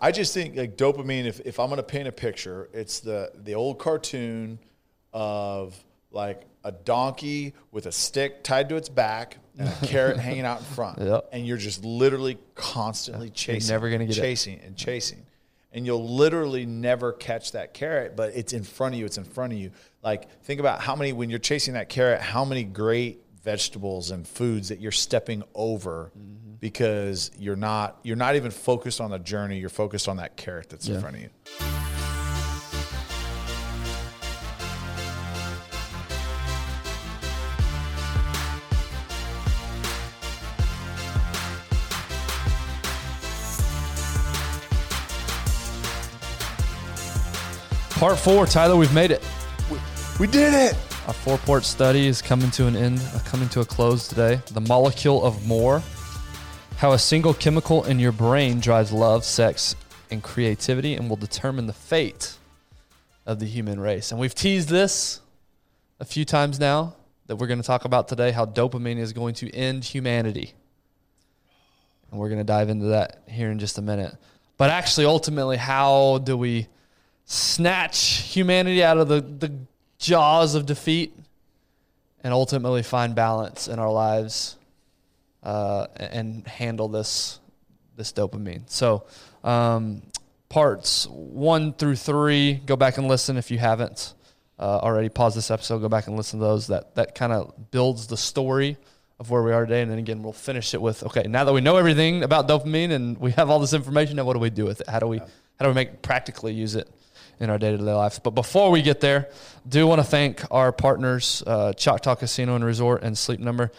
I just think like dopamine. If, if I'm going to paint a picture, it's the the old cartoon of like a donkey with a stick tied to its back and a carrot hanging out in front, Yep. and you're just literally constantly chasing, you're never gonna get it. chasing and chasing, and you'll literally never catch that carrot, but it's in front of you. It's in front of you. Like think about how many when you're chasing that carrot, how many great vegetables and foods that you're stepping over Mm-hmm. Because you're not you're not even focused on the journey. You're focused on that carrot that's in front of you. Part four, Tyler, we've made it. We did it. Our four part study is coming to an end, uh, coming to a close today. The molecule of more. How a single chemical in your brain drives love, sex, and creativity and will determine the fate of the human race. And we've teased this a few times now that we're going to talk about today how dopamine is going to end humanity. And we're going to dive into that here in just a minute. But actually, ultimately, how do we snatch humanity out of the, the jaws of defeat and ultimately find balance in our lives uh, and handle this this dopamine. So, um, parts one through three, go back and listen if you haven't uh, already. Pause this episode, go back and listen to those. That that kind of builds the story of where we are today, and then again, we'll finish it with okay. Now that we know everything about dopamine and we have all this information, now what do we do with it? How do we how do we make practically use it? in our day-to-day life. But before we get there, do want to thank our partners, uh, Choctaw Casino and Resort and Sleep Number.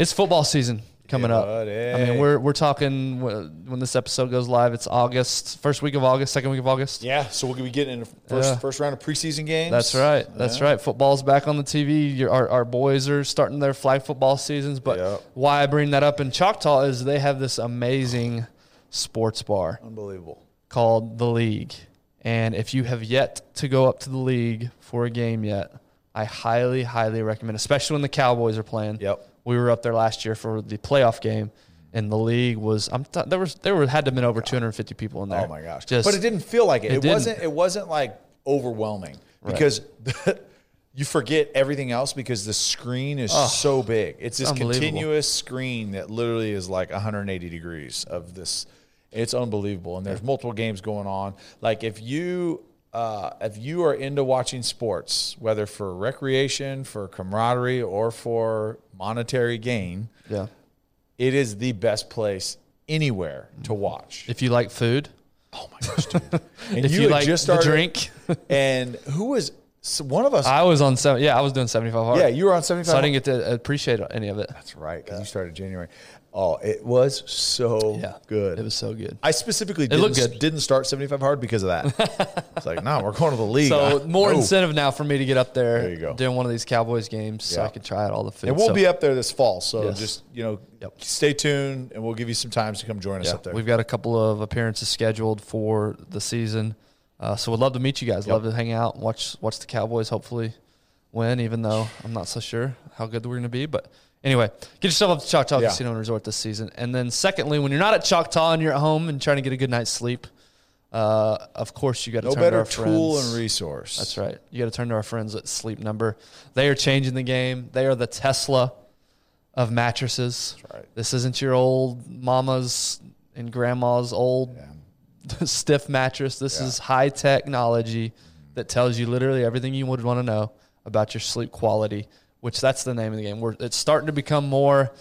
It's football season coming up. I mean, we're we're talking when this episode goes live. It's August, first week of August, second week of August. Yeah, so we'll be getting in the first Yeah. first round of preseason games. That's right. That's Yeah. right. Football's back on the TV. Your, our, our boys are starting their flag football seasons. But Yep. why I bring that up in Choctaw is they have this amazing sports bar Unbelievable. called the League. And if you have yet to go up to the league for a game yet, I highly, highly recommend, especially when the Cowboys are playing. Yep. We were up there last year for the playoff game, and the league was I'm th- there was there were had to have been over 250 people in there. Oh my gosh! Just but it didn't feel like it. It It, wasn't. It wasn't like overwhelming because you forget everything else because the screen is so big. It's this continuous screen that literally is like 180 degrees of this. It's unbelievable, and there's multiple games going on. Like if you uh, if you are into watching sports, whether for recreation, for camaraderie, or for monetary gain, yeah. it is the best place anywhere to watch. If you like food, Oh my gosh, dude! And if you, had like the started- drink, and who was so one of us? I was on seven. Yeah, I was doing 75 hard. yeah, you were on seventy five. so I didn't get to appreciate any of it. That's right, because you started January. Oh, it was so Yeah, good. It was so good. I specifically didn't, didn't start seventy five hard because of that. it's like, no, we're going to the league. So I- more no. incentive now for me to get up there, There you go. doing one of these Cowboys games, so I can try out all the food. And we'll So- be up there this fall, so Yes. just you know, Yep. stay tuned, and we'll give you some times to come join us Yeah, up there. We've got a couple of appearances scheduled for the season, uh, so we'd love to meet you guys. Love to hang out and watch watch the Cowboys. Hopefully, win. Even though I'm not so sure how good we're going to be, but anyway, get yourself up to Choctaw Yeah. Casino and Resort this season. And then, secondly, when you're not at Choctaw and you're at home and trying to get a good night's sleep, uh, of course you got to no turn to better our tool friends. and resource. That's right. You got to turn to our friends at Sleep Number. They are changing the game. They are the Tesla of mattresses. That's right. This isn't your old mama's and grandma's old stiff mattress. This Yeah. is high technology that tells you literally everything you would want to know about your sleep quality, which that's the name of the game. We're, it's starting to become more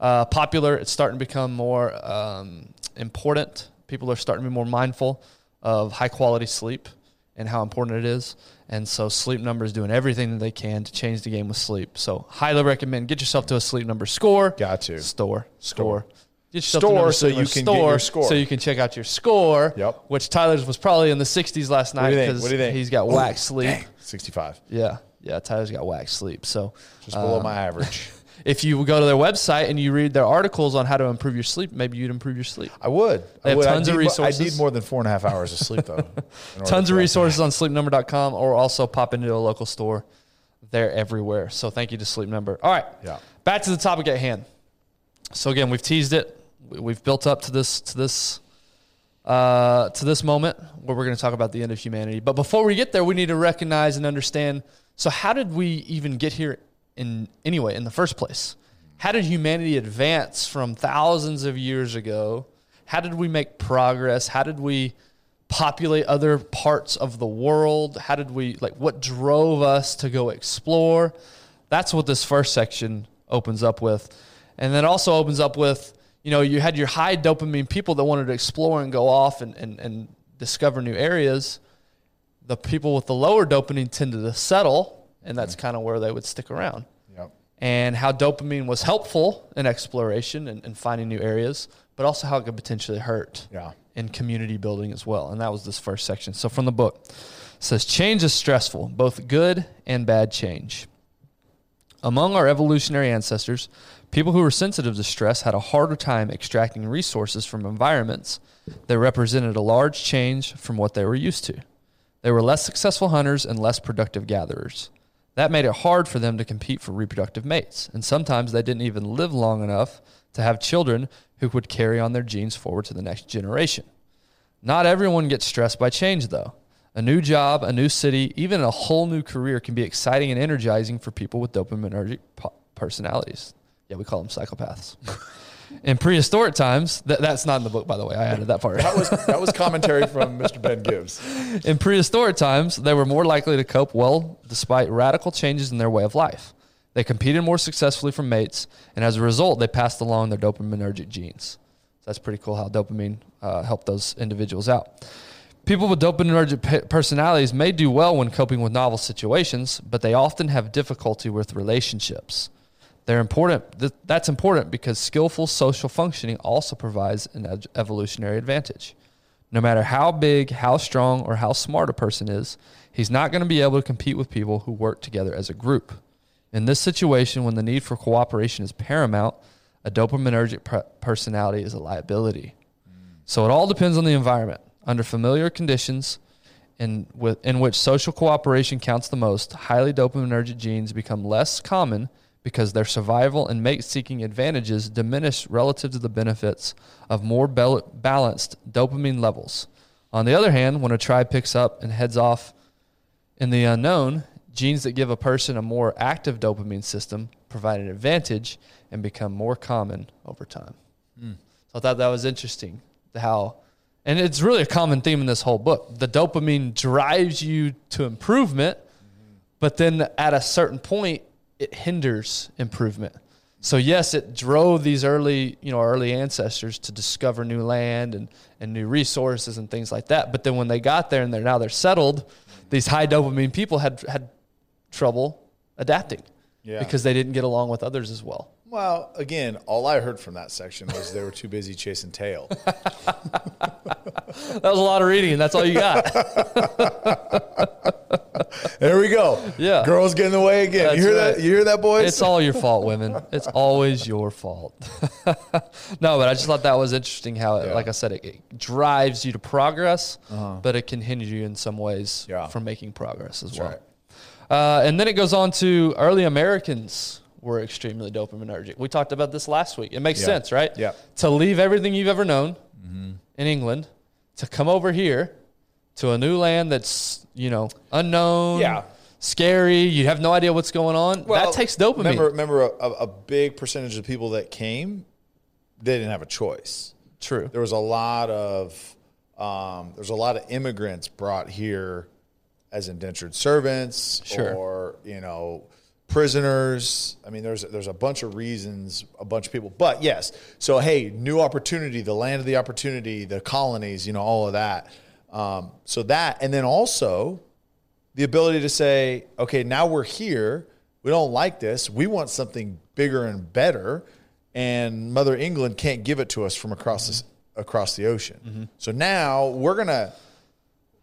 uh, popular. It's starting to become more um, important. People are starting to be more mindful of high quality sleep and how important it is. And so Sleep Number is doing everything that they can to change the game with sleep. So highly recommend get yourself to a Sleep Number score. Got to. Store. Store. Store. Get yourself Store so you can get your score. So you can check out your score. Yep. Which Tyler's was probably in the 60s last night do you think? because What do you think? he's got whack sleep. dang, Sixty-five, Yeah. Yeah, Tyler's got whack sleep. So just below um, my average. if you go to their website and you read their articles on how to improve your sleep, maybe you'd improve your sleep. I would. They I have would. tons I of resources. I need more than four and a half hours of sleep, though. Tons of resources on sleepnumber.com or also pop into a local store. They're everywhere. So thank you to Sleep Number. All right. Yeah. Back to the topic at hand. So again, we've teased it. We- We've built up to this to this uh, to this moment where we're going to talk about the end of humanity. But before we get there, we need to recognize and understand. So, how did we even get here in anyway in the first place? How did humanity advance from thousands of years ago? How did we make progress? How did we populate other parts of the world? How did we like what drove us to go explore? That's what this first section opens up with. And then also opens up with, you know, you had your high dopamine people that wanted to explore and go off and, and, and discover new areas. The people with the lower dopamine tended to settle, and that's kind of where they would stick around. Yep. And how dopamine was helpful in exploration and, and finding new areas, but also how it could potentially hurt Yeah. in community building as well. And that was this first section. So from the book, it says change is stressful, both good and bad change. Among our evolutionary ancestors, people who were sensitive to stress had a harder time extracting resources from environments that represented a large change from what they were used to. They were less successful hunters and less productive gatherers. That made it hard for them to compete for reproductive mates, and sometimes they didn't even live long enough to have children who would carry on their genes forward to the next generation. Not everyone gets stressed by change, though. A new job, a new city, even a whole new career can be exciting and energizing for people with dopaminergic personalities. Yeah, we call them psychopaths. In prehistoric times, th- that's not in the book, by the way. I added that part. That was that was commentary from Mr. Ben Gibbs. In prehistoric times, they were more likely to cope well despite radical changes in their way of life. They competed more successfully for mates, and as a result, they passed along their dopaminergic genes. So that's pretty cool how dopamine uh, helped those individuals out. People with dopaminergic personalities may do well when coping with novel situations, but they often have difficulty with relationships. They're important. Th- that's important because skillful social functioning also provides an ed- evolutionary advantage. No matter how big, how strong, or how smart a person is, he's not going to be able to compete with people who work together as a group. In this situation, when the need for cooperation is paramount, a dopaminergic per- personality is a liability. So it all depends on the environment. Under familiar conditions, in, with, in which social cooperation counts the most, highly dopaminergic genes become less common because their survival and mate seeking advantages diminish relative to the benefits of more bal- balanced dopamine levels. On the other hand, when a tribe picks up and heads off in the unknown, genes that give a person a more active dopamine system provide an advantage and become more common over time. Hmm. So I thought that was interesting how, and it's really a common theme in this whole book. The dopamine drives you to improvement, mm-hmm. but then at a certain point, it hinders improvement. So yes, it drove these early, you know, early ancestors to discover new land and, and new resources and things like that. But then when they got there and they're now they're settled, these high dopamine people had had trouble adapting Yeah. because they didn't get along with others as well. Well, again, all I heard from that section was they were too busy chasing tail. That was a lot of reading, and that's all you got. There we go. Yeah. Girls get in the way again. That's you hear right. that? You hear that, boys? It's all your fault, women. It's always your fault. no, but I just thought that was interesting how, it, Yeah. Uh-huh. like I said, it, it drives you to progress, but it can hinder you in some ways Yeah. from making progress as That's well. right. Uh, and then it goes on to early Americans were extremely dopaminergic. We talked about this last week. It makes Yeah. sense, right? Yeah. To leave everything you've ever known Mm-hmm. in England, to come over here to a new land that's you know unknown, Yeah. scary. You have no idea what's going on. that takes dopamine. Remember, remember a, a, a big percentage of people that came, they didn't have a choice. True. There was a lot of um, there's a lot of immigrants brought here as indentured servants Sure. or you know prisoners. I mean, there's there's a bunch of reasons, a bunch of people. But yes, so hey, new opportunity, the land of the opportunity, the colonies, you know, all of that. Um, so that, and then also the ability to say, okay, now we're here. We don't like this. We want something bigger and better, and Mother England can't give it to us from across this, across the ocean. So now we're gonna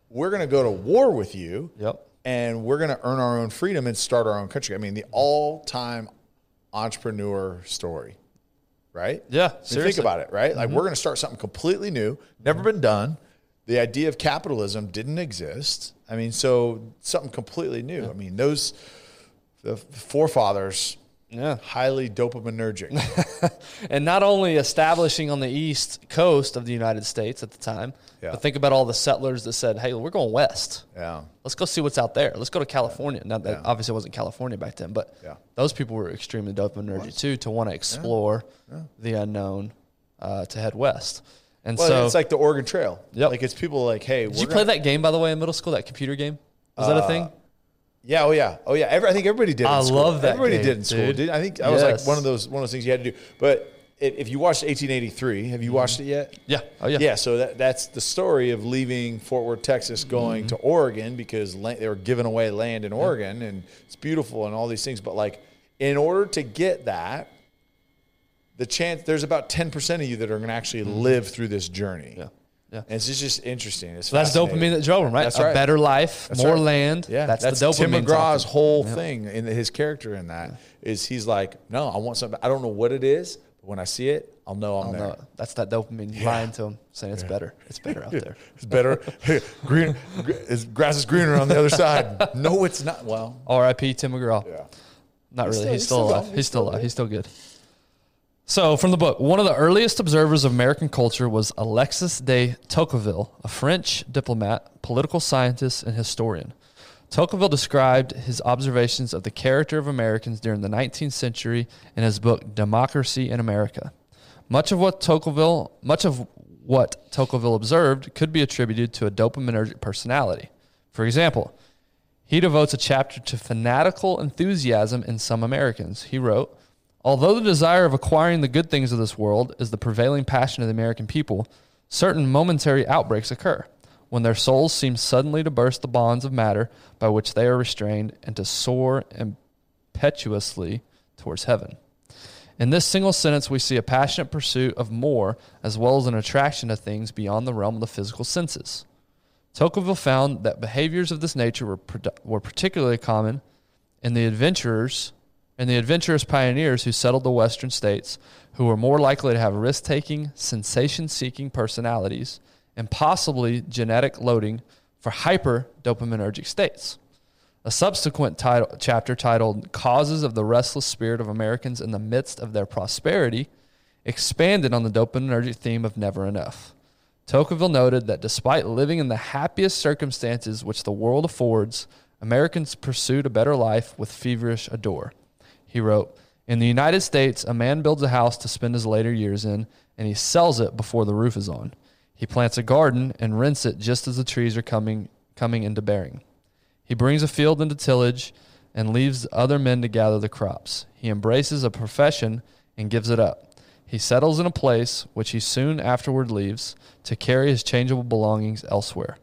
we're gonna go to war with you. Yep. And we're gonna earn our own freedom and start our own country. I mean, the all-time entrepreneur story, right? Yeah, I mean, think about it, right? Like we're going to start something completely new, never been done. The idea of capitalism didn't exist. I mean, so something completely new. I mean, those the forefathers Yeah. highly dopaminergic. and not only establishing on the east coast of the United States at the time, Yeah. but think about all the settlers that said, "Hey, we're going west. yeah, Let's go see what's out there. Let's go to California." Now, that Yeah. obviously wasn't California back then, but Yeah. those people were extremely dopaminergic too to want to explore the unknown, uh, to head west. And well, so, it's like the Oregon Trail. Yep. like it's people like, hey, did you play that game by the way in middle school? That computer game was that a thing? Yeah, oh yeah, oh yeah. Every, I think everybody did. In I love that Everybody game, did in school. dude. I think I was like one of those one of those things you had to do. But if, you watched 1883, have you watched it yet? Yeah. Oh yeah. Yeah, so that, that's the story of leaving Fort Worth, Texas, going Mm-hmm. to Oregon because la- they were giving away land in Oregon and it's beautiful and all these things. But like, in order to get that, the chance there's about 10% of you that are going to actually live through this journey. Mm-hmm. Yeah. Yeah. And it's just, just interesting. It's So that's dopamine that drove him, right? That's a right. better life, That's more right. land. Yeah, that's, that's, the dopamine. Tim McGraw's talking. whole thing in his character in that is he's like, no, I want something. I don't know what it is, but when I see it, I'll know I'm Oh, there. no, that's that dopamine lying to him, saying it's better. It's better out there. It's better. Green, gr- his grass is greener on the other side. No, it's not. Well, R.I.P. Tim McGraw. yeah. Not He's really. still- he's he's still alive. He's still alive. He's still good. So, from the book, one of the earliest observers of American culture was Alexis de Tocqueville, a French diplomat, political scientist, and historian. Tocqueville described his observations of the character of Americans during the 19th century in his book Democracy in America. Much of what Tocqueville, much of what Tocqueville observed could be attributed to a dopaminergic personality. For example, he devotes a chapter to fanatical enthusiasm in some Americans. He wrote, Although the desire of acquiring the good things of this world is the prevailing passion of the American people, certain momentary outbreaks occur when their souls seem suddenly to burst the bonds of matter by which they are restrained and to soar impetuously towards heaven. In this single sentence, we see a passionate pursuit of more as well as an attraction to things beyond the realm of the physical senses. Tocqueville found that behaviors of this nature were, were particularly common in the adventurers and the adventurous pioneers who settled the western states, who were more likely to have risk-taking, sensation-seeking personalities and possibly genetic loading for hyper dopaminergic states. A subsequent title, chapter titled Causes of the Restless Spirit of Americans in the Midst of Their Prosperity expanded on the dopaminergic theme of never enough. Tocqueville noted that despite living in the happiest circumstances which the world affords, Americans pursued a better life with feverish ardor. He wrote, In the United States, a man builds a house to spend his later years in, and he sells it before the roof is on. He plants a garden and rents it just as the trees are coming, coming into bearing. He brings a field into tillage and leaves other men to gather the crops. He embraces a profession and gives it up. He settles in a place which he soon afterward leaves to carry his changeable belongings elsewhere.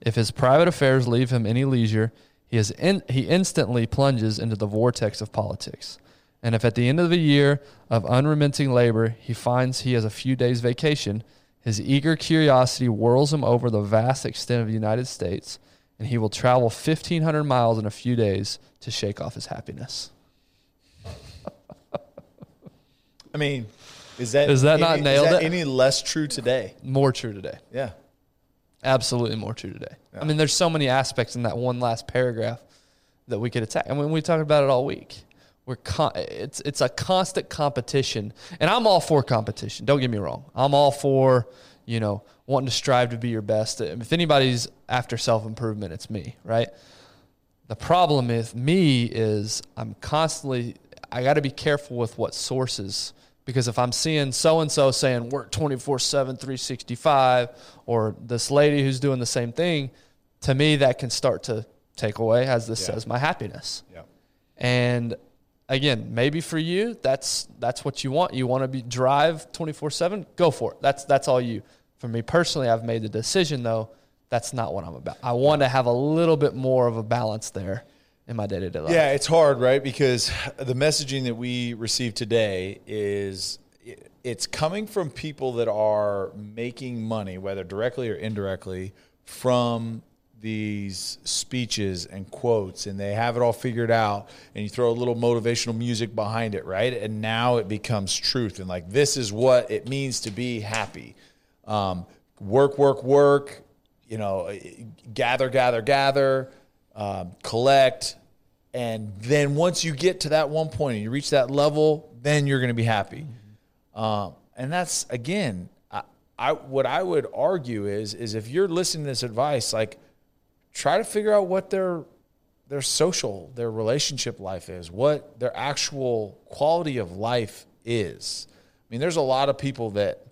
If his private affairs leave him any leisure, he, is in, he instantly plunges into the vortex of politics. And if at the end of the year of unremitting labor he finds he has a few days' vacation, his eager curiosity whirls him over the vast extent of the United States, and he will travel 1,500 miles in a few days to shake off his happiness. I mean, is that Is that any, not nailed is that any less true today? More true today. Yeah. Absolutely more true today. Yeah. I mean, there's so many aspects in that one last paragraph that we could attack. I mean, we talked about it all week. We're con- it's it's a constant competition, and I'm all for competition. Don't get me wrong. I'm all for you know wanting to strive to be your best. If anybody's after self improvement, it's me, right? The problem with me is I'm constantly I got to be careful with what sources because if I'm seeing so and so saying work 24/7 365 or this lady who's doing the same thing to me that can start to take away as this Yeah. says my happiness. Yeah. And again, maybe for you that's that's what you want. You want to be drive 24/7, go for it. That's that's all you. For me personally, I've made the decision though that's not what I'm about. I want to have a little bit more of a balance there in my day-to-day life. Yeah, it's hard, right? Because the messaging that we receive today is it's coming from people that are making money, whether directly or indirectly, from these speeches and quotes, and they have it all figured out. And you throw a little motivational music behind it, right? And now it becomes truth. And like, this is what it means to be happy. Um, work, work, work. You know, gather, gather, gather. Um, collect, and then once you get to that one point and you reach that level, then you're going to be happy. Um, and that's again, I, I what I would argue is is if you're listening to this advice, like try to figure out what their their social, their relationship life is, what their actual quality of life is. I mean, there's a lot of people that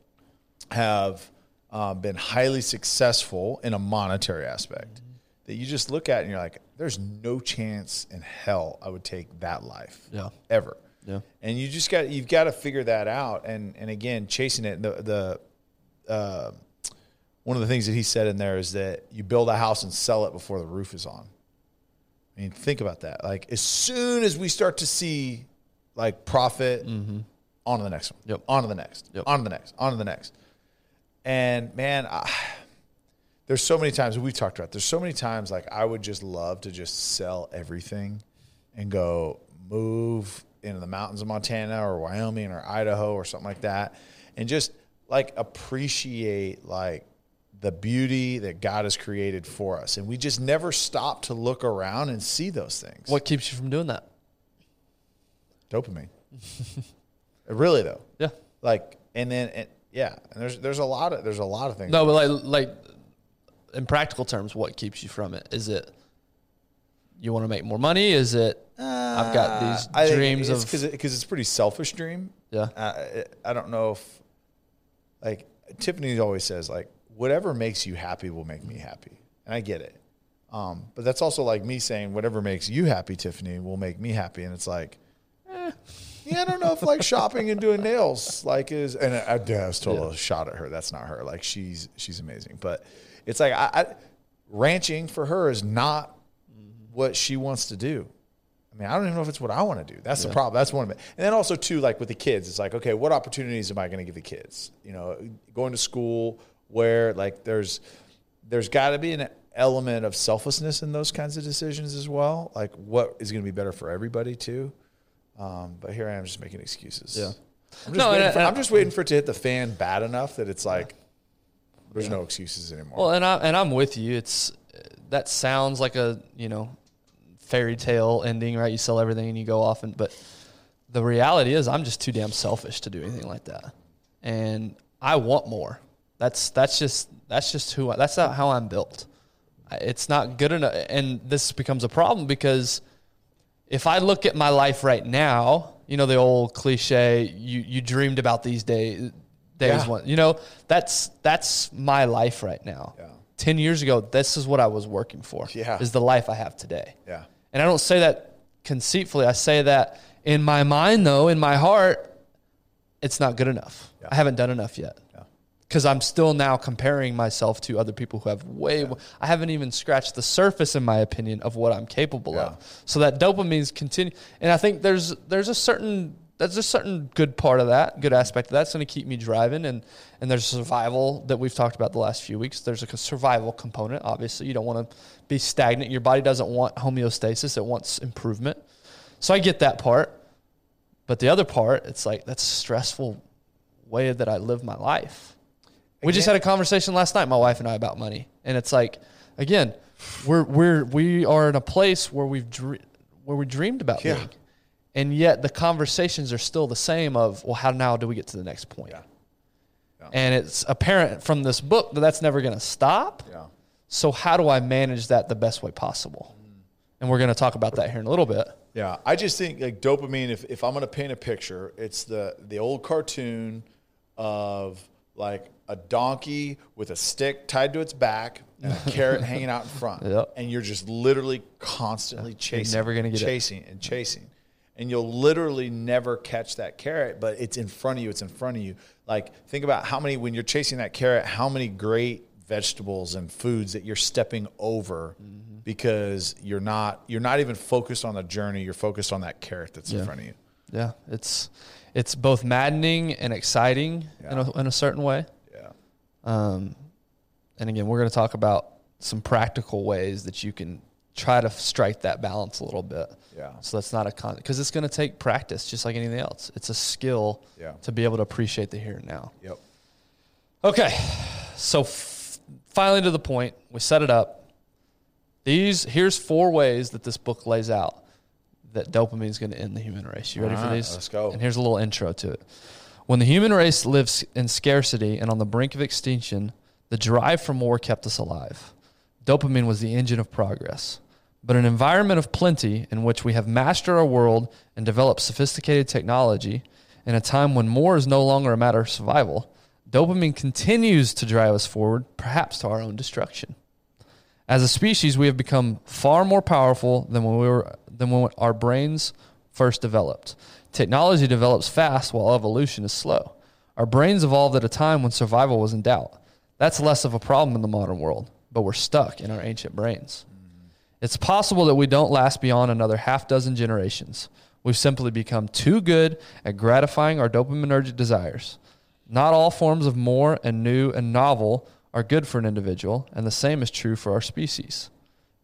have uh, been highly successful in a monetary aspect that you just look at and you're like, there's no chance in hell I would take that life. Yeah. Ever. Yeah. And you just got you've got to figure that out. And and again, chasing it. The the uh, one of the things that he said in there is that you build a house and sell it before the roof is on. I mean, think about that. Like as soon as we start to see like profit, on to the next one. Yep. On to the next. Yep. On to the next. On to the next. And man, I, there's so many times we've talked about. There's so many times like I would just love to just sell everything and go move into the mountains of Montana or Wyoming or Idaho or something like that, and just like appreciate like the beauty that God has created for us. And we just never stop to look around and see those things. What keeps you from doing that? dopamine? really though, Yeah. like and then and, yeah, and there's there's a lot of there's a lot of things. No, but like like in practical terms, what keeps you from it? Is it you want to make more money? Is it I've got these Uh, I dreams it's of because because it's a pretty selfish dream. yeah Uh, I don't know if like Tiffany always says like whatever makes you happy will make me happy, and I get it. Um, but that's also like me saying whatever makes you happy, Tiffany, will make me happy, and it's like. eh, Yeah, I don't know if like shopping and doing nails like is and I, I was total shot at her. That's not her. Like she's she's amazing, but it's like I, I ranching for her is not what she wants to do. I mean, I don't even know if it's what I want to do. That's the problem. That's one of it. And then also too, like with the kids, it's like, okay, what opportunities am I going to give the kids? You know, going to school where like there's there's got to be an element of selflessness in those kinds of decisions as well. Like what is going to be better for everybody too. Um, but here I am just making excuses. Yeah. I'm just, No, waiting for, I- I'm just waiting for it to hit the fan bad enough that it's like there's no excuses anymore. Well, and I and I'm with you. It's that sounds like a you know fairy tale ending, right? You sell everything and you go off, and but the reality is, I'm just too damn selfish to do anything like that, and I want more. That's that's just that's just who I, that's not how I'm built. It's not good enough, and this becomes a problem because if I look at my life right now, you know the old cliche, you you dreamed about these days days Yeah. one. You know, that's that's my life right now. Yeah. 10 years ago, this is what I was working for. Yeah. Is the life I have today. yeah. And I don't say that conceitfully. I say that in my mind though, in my heart, it's not good enough. Yeah. I haven't done enough yet. Cuz I'm still now comparing myself to other people who have way more- I haven't even scratched the surface in my opinion of what I'm capable of. So that dopamine's continue and I think there's there's a certain there's a certain good part of that, good aspect of that's going to keep me driving and and there's survival that we've talked about the last few weeks. There's a survival component. Obviously, you don't want to be stagnant. Your body doesn't want homeostasis; it wants improvement. So I get that part, but the other part, it's like that's a stressful way that I live my life. We just had a conversation last night, my wife and I, about money, and it's like, again, we're we're we are in a place where we've dre- where we dreamed about Yeah. being, and yet the conversations are still the same. Of well, how now do we get to the next point? Yeah. Yeah. And it's apparent from this book that that's never going to stop. Yeah. So how do I manage that the best way possible? Mm. And we're going to talk about that here in a little bit. Yeah, I just think like dopamine. If, if I'm going to paint a picture, it's the the old cartoon of like a donkey with a stick tied to its back and a carrot hanging out in front, Yep. and you're just literally constantly chasing, never gonna get it. chasing and chasing, and you'll literally never catch that carrot, but it's in front of you. It's in front of you. Like think about how many when you're chasing that carrot, how many great vegetables and foods that you're stepping over Mm-hmm. because you're not you're not even focused on the journey you're focused on that carrot that's in front of you Yeah, it's it's both maddening and exciting in, a, in a certain way. yeah Um, and again, we're going to talk about some practical ways that you can try to strike that balance a little bit. Yeah. So that's not a con because it's going to take practice, just like anything else. It's a skill Yeah. to be able to appreciate the here and now. yep Okay, so f- finally to the point, we set it up. These here's four ways that this book lays out. that dopamine is going to end the human race. You ready All for right, these? let's go. And here's a little intro to it. When the human race lives in scarcity and on the brink of extinction, the drive for more kept us alive. Dopamine was the engine of progress. But an environment of plenty in which we have mastered our world and developed sophisticated technology, in a time when more is no longer a matter of survival, dopamine continues to drive us forward, perhaps to our own destruction. As a species, we have become far more powerful than when we were than when our brains first developed. Technology develops fast while evolution is slow. Our brains evolved at a time when survival was in doubt. That's less of a problem in the modern world, but we're stuck in our ancient brains. It's possible that we don't last beyond another half dozen generations. We've simply become too good at gratifying our dopaminergic desires. Not all forms of more and new and novel are good for an individual, and the same is true for our species.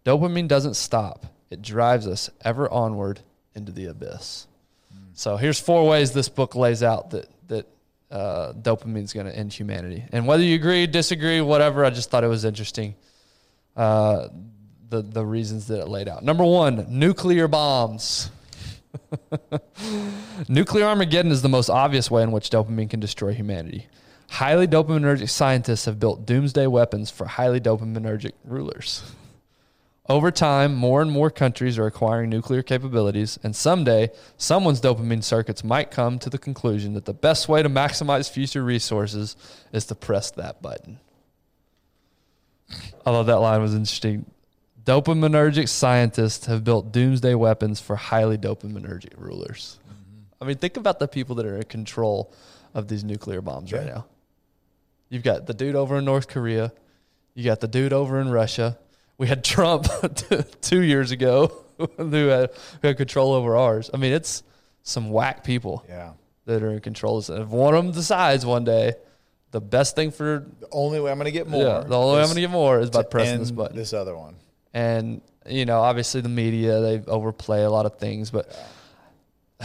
Dopamine doesn't stop, it drives us ever onward into the abyss. So here's four ways this book lays out that that uh, dopamine is going to end humanity. And whether you agree, disagree, whatever, I just thought it was interesting. Uh, the the reasons that it laid out. Number one, nuclear bombs. nuclear Armageddon is the most obvious way in which dopamine can destroy humanity. Highly dopaminergic scientists have built doomsday weapons for highly dopaminergic rulers. Over time, more and more countries are acquiring nuclear capabilities, and someday, someone's dopamine circuits might come to the conclusion that the best way to maximize future resources is to press that button. I that line was interesting. Dopaminergic scientists have built doomsday weapons for highly dopaminergic rulers. Mm-hmm. I mean, think about the people that are in control of these nuclear bombs right now. You've got the dude over in North Korea. You got the dude over in Russia. We had Trump two years ago who had, who had control over ours. I mean, it's some whack people Yeah. that are in control. of this. If one of them decides one day the best thing for The only way I'm going to get more. yeah, the only way I'm going to get more is by pressing this button. This other one. And you know, obviously the media they overplay a lot of things, but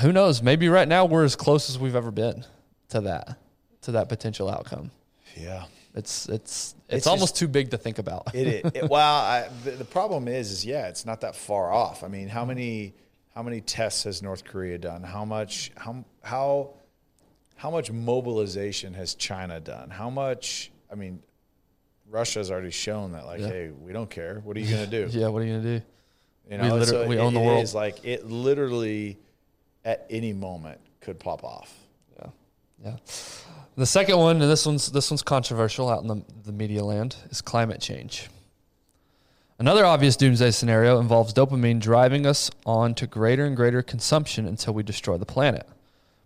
who knows? Maybe right now we're as close as we've ever been to that to that potential outcome. Yeah. It's it's it's, It's almost just- too big to think about. It, it, it well, I, the, the problem is, is yeah, it's not that far off. I mean, how mm-hmm. many how many tests has North Korea done? How much how how how much mobilization has China done? How much? I mean, Russia's already shown that, like, Yeah. hey, we don't care. What are you going to do? yeah, what are you gonna do? You We know, liter- so we it- own the world. is like it literally at any moment could pop off. Yeah, yeah. The second one, and this one's this one's controversial out in the, the media land, is climate change. Another obvious doomsday scenario involves dopamine driving us on to greater and greater consumption until we destroy the planet.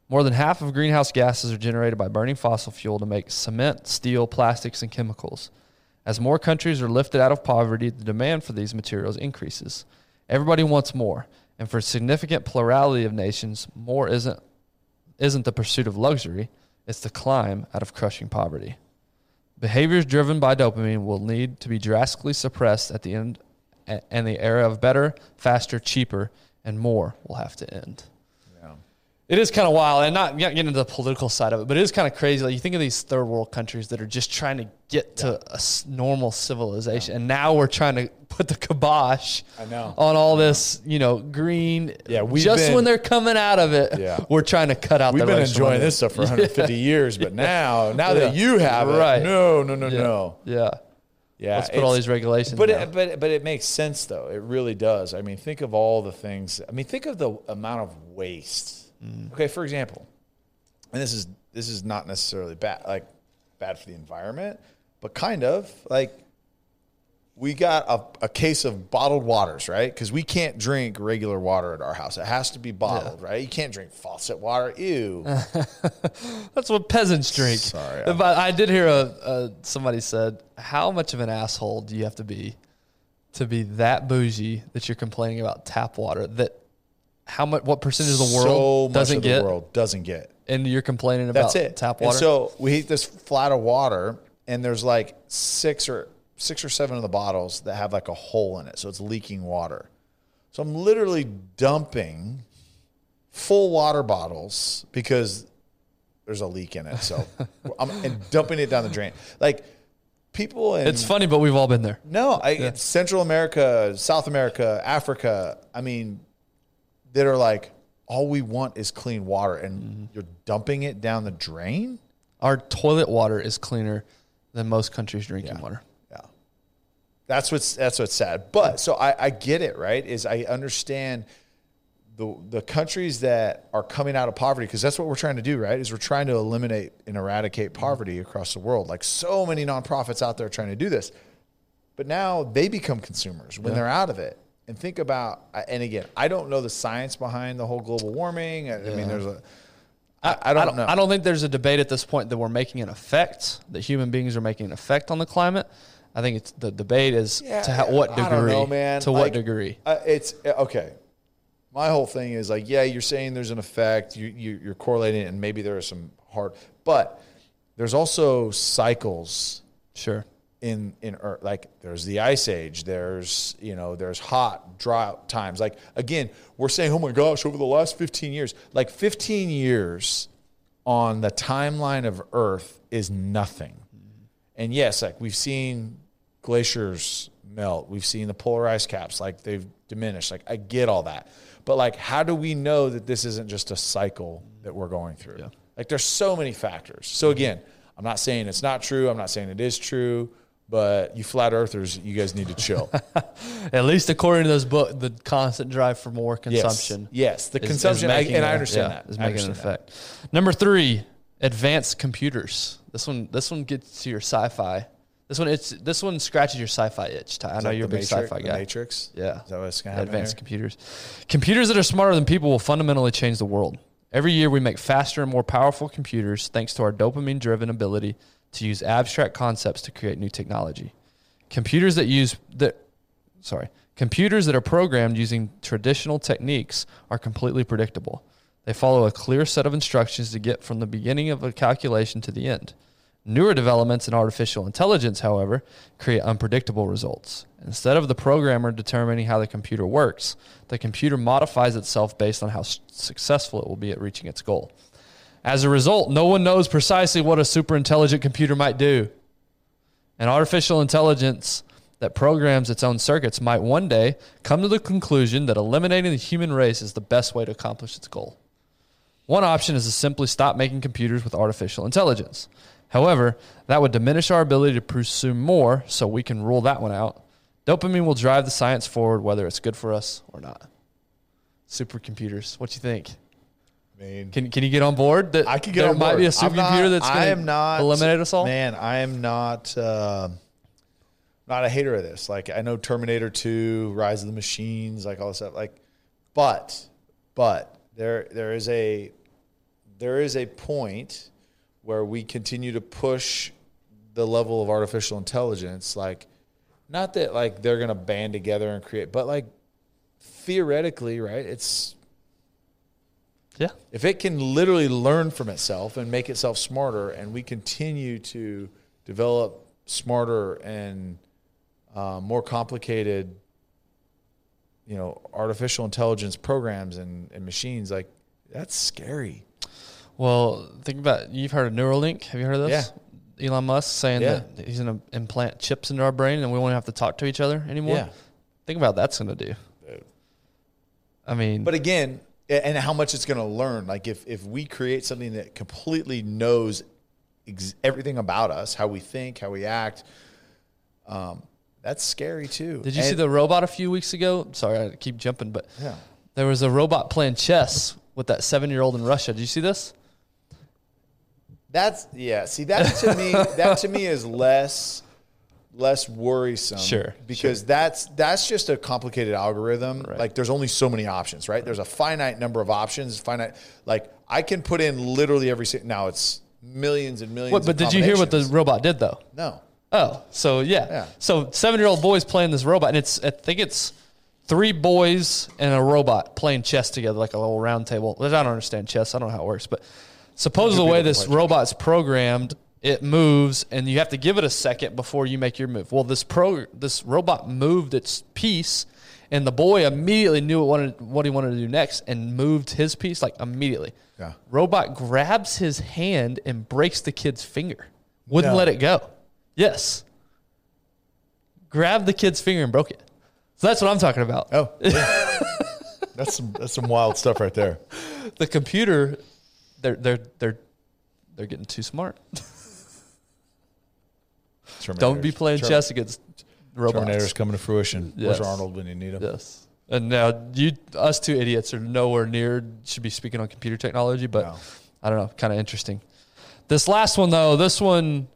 More than half of greenhouse gases are generated by burning fossil fuel to make cement, steel, plastics, and chemicals. As more countries are lifted out of poverty, the demand for these materials increases. Everybody wants more, and for a significant plurality of nations, more isn't isn't the pursuit of luxury, it's the climb out of crushing poverty. Behaviors driven by dopamine will need to be drastically suppressed at the end, and the era of better, faster, cheaper, and more will have to end. Yeah. It is kind of wild, and not getting into the political side of it, but it is kind of crazy. Like you think of these third world countries that are just trying to get to a s- normal civilization, and now we're trying to put the kibosh on all this, you know, green. Yeah, we've just been- when they're coming out of it, Yeah. we're trying to cut out. The We've been enjoying this stuff for 150 years, but now, now that you have it, Right. no, no, no, Yeah. no. Yeah, Yeah, let's put all these regulations. But it, but but it makes sense though. It really does. I mean, think of all the things. I mean, think of the amount of waste. Mm. Okay, for example, and this is this is not necessarily bad like bad for the environment, but kind of like we got a, a case of bottled waters, right? Because we can't drink regular water at our house. It has to be bottled, right? You can't drink faucet water. Ew. That's what peasants drink. Sorry, but I did hear a, a somebody said, "How much of an asshole do you have to be to be that bougie that you're complaining about tap water? That how much? What percentage of the world so much doesn't of the get? world doesn't get. And you're complaining about That's it. tap And water? so we heat this flat of water, and there's like six or six or seven of the bottles that have like a hole in it, so it's leaking water. So I'm literally dumping full water bottles because there's a leak in it. So I'm and dumping it down the drain. Like people in it's funny, but we've all been there. no, I, Central America, South America, Africa. I mean, that are like, all we want is clean water, and mm-hmm. you're dumping it down the drain. Our toilet water is cleaner than most countries' drinking water. Yeah. That's what's that's what's sad. But so I, I get it, right? Is I understand the the countries that are coming out of poverty, because that's what we're trying to do, right? Is we're trying to eliminate and eradicate mm-hmm. poverty across the world. Like so many nonprofits out there trying to do this. But now they become consumers when they're out of it. And think about and again, I don't know the science behind the whole global warming. I, I mean there's a I, I don't know. I don't think there's a debate at this point that we're making an effect, that human beings are making an effect on the climate. I think it's the debate is Yeah, to ha- what I degree. don't know, man. To Like, what degree? Uh, it's uh, okay. My whole thing is like, yeah, you're saying there's an effect. You, you you're correlating, it, and maybe there are some hard, but there's also cycles Sure. In in Earth. Like there's the ice age. There's you know there's hot drought times. Like again, we're saying, oh my gosh, over the last 15 years, like 15 years on the timeline of Earth is nothing. And yes, like we've seen glaciers melt. We've seen the polar ice caps, like they've diminished. Like I get all that. But like how do we know that this isn't just a cycle that we're going through? Like there's so many factors. So again, I'm not saying it's not true. I'm not saying it is true. But you flat earthers, you guys need to chill. At least according to those book, the constant drive for more consumption. Yes, the is- is consumption, I- and I understand yeah, that. Is making an understand that. effect. Number three, advanced computers. This one, this one gets to your sci-fi. This one, it's this one scratches your sci-fi itch. Ty. I know you're a big Matrix- sci-fi guy. Matrix. Yeah. Is that what's going to happen? advanced computers. Computers that are smarter than people will fundamentally change the world. Every year, we make faster and more powerful computers thanks to our dopamine driven ability to use abstract concepts to create new technology. Computers that use that sorry, computers that are programmed using traditional techniques are completely predictable. They follow a clear set of instructions to get from the beginning of a calculation to the end. Newer developments in artificial intelligence, however, create unpredictable results. Instead of the programmer determining how the computer works, the computer modifies itself based on how successful it will be at reaching its goal. As a result, no one knows precisely what a super intelligent computer might do. An artificial intelligence that programs its own circuits might one day come to the conclusion that eliminating the human race is the best way to accomplish its goal. One option is to simply stop making computers with artificial intelligence. However, that would diminish our ability to pursue more, so we can rule that one out. Dopamine will drive the science forward, whether it's good for us or not. Supercomputers, what do you think? Mean, Can, can you get on board? That I could get there on might board. be a supercomputer that's I going am not to eliminate us all. Man, I am not uh, not a hater of this. Like I know Terminator Two, Rise of the Machines, like all this stuff. Like, but but there there is a there is a point where we continue to push the level of artificial intelligence. Like, not that like they're gonna band together and create, but like theoretically, right? It's Yeah. if it can literally learn from itself and make itself smarter, and we continue to develop smarter and uh, more complicated, you know, artificial intelligence programs and, and machines, like that's scary. Well, think about you've heard of Neuralink. Have you heard of this? Yeah. Elon Musk saying Yeah. that he's going to implant chips into our brain and we won't have to talk to each other anymore. Yeah. Think about what that's going to do. Dude. I mean, But again, and how much it's going to learn. Like if if we create something that completely knows ex- everything about us, how we think, how we act, um, that's scary too. did you And- see the robot a few weeks ago? Sorry, I keep jumping, but Yeah. there was a robot playing chess with that seven-year-old in Russia. Did you see this? That's yeah. See that to me, that to me is less less worrisome. Sure, because that's that's just a complicated algorithm. Right. Like there's only so many options, right? There's a finite number of options. Finite, like I can put in literally every. Now it's millions and millions. What, but did you hear what the robot did though? No. Oh, so yeah. Yeah. So seven-year-old boys playing this robot, and it's I think it's three boys and a robot playing chess together, like a little round table. I don't understand chess. I don't know how it works, but suppose the way this robot's programmed, it moves, and you have to give it a second before you make your move. Well, this pro this robot moved its piece, and the boy immediately knew what wanted what he wanted to do next, and moved his piece like immediately. Yeah. Robot grabs his hand and breaks the kid's finger. Wouldn't No. let it go. Yes. Grabbed the kid's finger and broke it. So that's what I'm talking about. Oh. yeah. That's some that's some wild stuff right there. the computer, they're they're they're they're getting too smart. Don't be playing Term- chess against robots. Terminator's coming to fruition. Yes. Where's Arnold when you need him? Yes. And now you, us two idiots, are nowhere near should be speaking on computer technology, but No. I don't know, kind of interesting. This last one though, this one,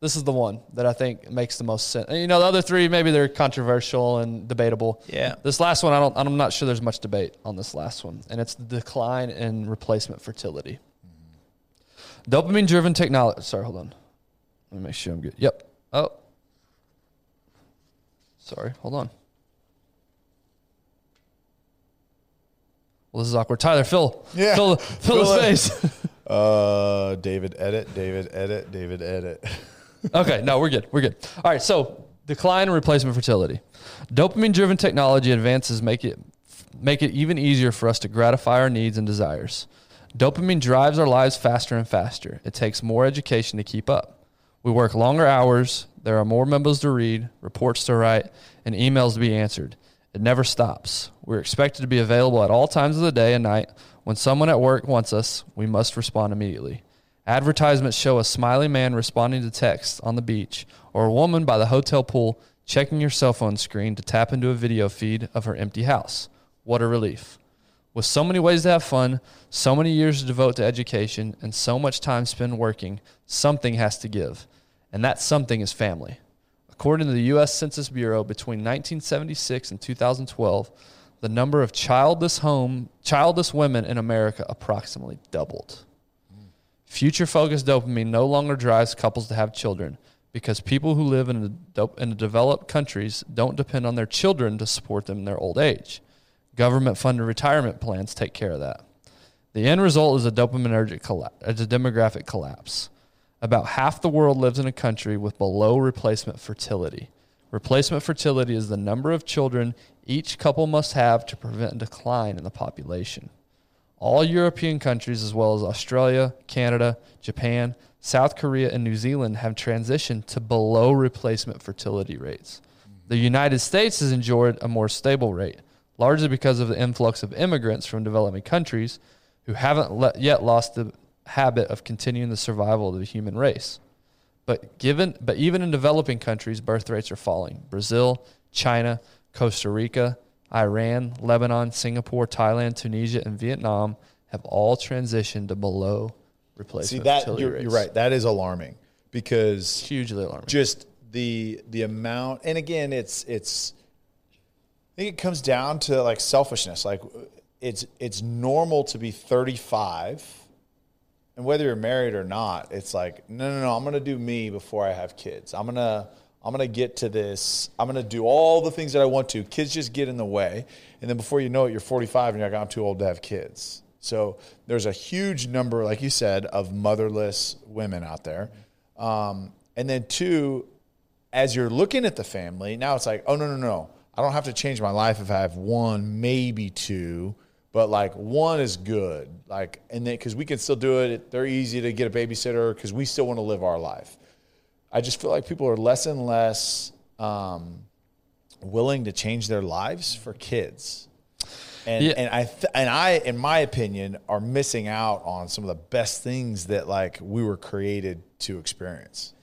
this is the one that I think makes the most sense. You know, the other three maybe they're controversial and debatable. Yeah. This last one, I don't. I'm not sure there's much debate on this last one, and it's the decline in replacement fertility. Mm-hmm. Dopamine-driven technology. Sorry, hold on. Let me make sure I'm good. Yep. Oh. Sorry, hold on. Well, this is awkward. Tyler, fill, Yeah. fill, fill Fill the space. Uh, David edit, David edit, David edit. okay, no, we're good. We're good. All right, so decline and replacement fertility. Dopamine-driven technology advances make it make it even easier for us to gratify our needs and desires. Dopamine drives our lives faster and faster. It takes more education to keep up. We work longer hours, there are more memos to read, reports to write, and emails to be answered. It never stops. We're expected to be available at all times of the day and night. When someone at work wants us, we must respond immediately. Advertisements show a smiley man responding to texts on the beach or a woman by the hotel pool checking your cell phone screen to tap into a video feed of her empty house. What a relief. With so many ways to have fun, so many years to devote to education, and so much time spent working, something has to give. And that something is family. According to the U.S. Census Bureau, between 1976 and 2012, the number of childless home childless women in America approximately doubled. Future focused dopamine no longer drives couples to have children because people who live in dop- in developed countries don't depend on their children to support them in their old age. Government funded retirement plans take care of that. The end result is a dopaminergic collapse, a demographic collapse. About half the world lives in a country with below replacement fertility. Replacement fertility is the number of children each couple must have to prevent a decline in the population. All European countries, as well as Australia, Canada, Japan, South Korea, and New Zealand, have transitioned to below replacement fertility rates. The United States has enjoyed a more stable rate, largely because of the influx of immigrants from developing countries who haven't yet lost the habit of continuing the survival of the human race. But given, but even in developing countries, birth rates are falling. Brazil, China, Costa Rica, Iran, Lebanon, Singapore, Thailand, Tunisia, and Vietnam have all transitioned to below replacement See that you're, you're right. That is alarming because Hugely alarming. just the the amount and again it's it's I think it comes down to like selfishness. Like it's it's normal to be 35 and whether you're married or not, it's like no no no, I'm going to do me before I have kids. I'm going to I'm going to get to this. I'm going to do all the things that I want to. Kids just get in the way. And then before you know it, you're 45 and you're like I'm too old to have kids. So there's a huge number, like you said, of motherless women out there. Um, and then two, as you're looking at the family, now it's like, oh no, no, no. I don't have to change my life if I have one, maybe two, but like one is good. Like, and then because we can still do it, they're easy to get a babysitter because we still want to live our life. I just feel like people are less and less um, willing to change their lives for kids. And, Yeah. and I th- and I, in my opinion, are missing out on some of the best things that like we were created to experience.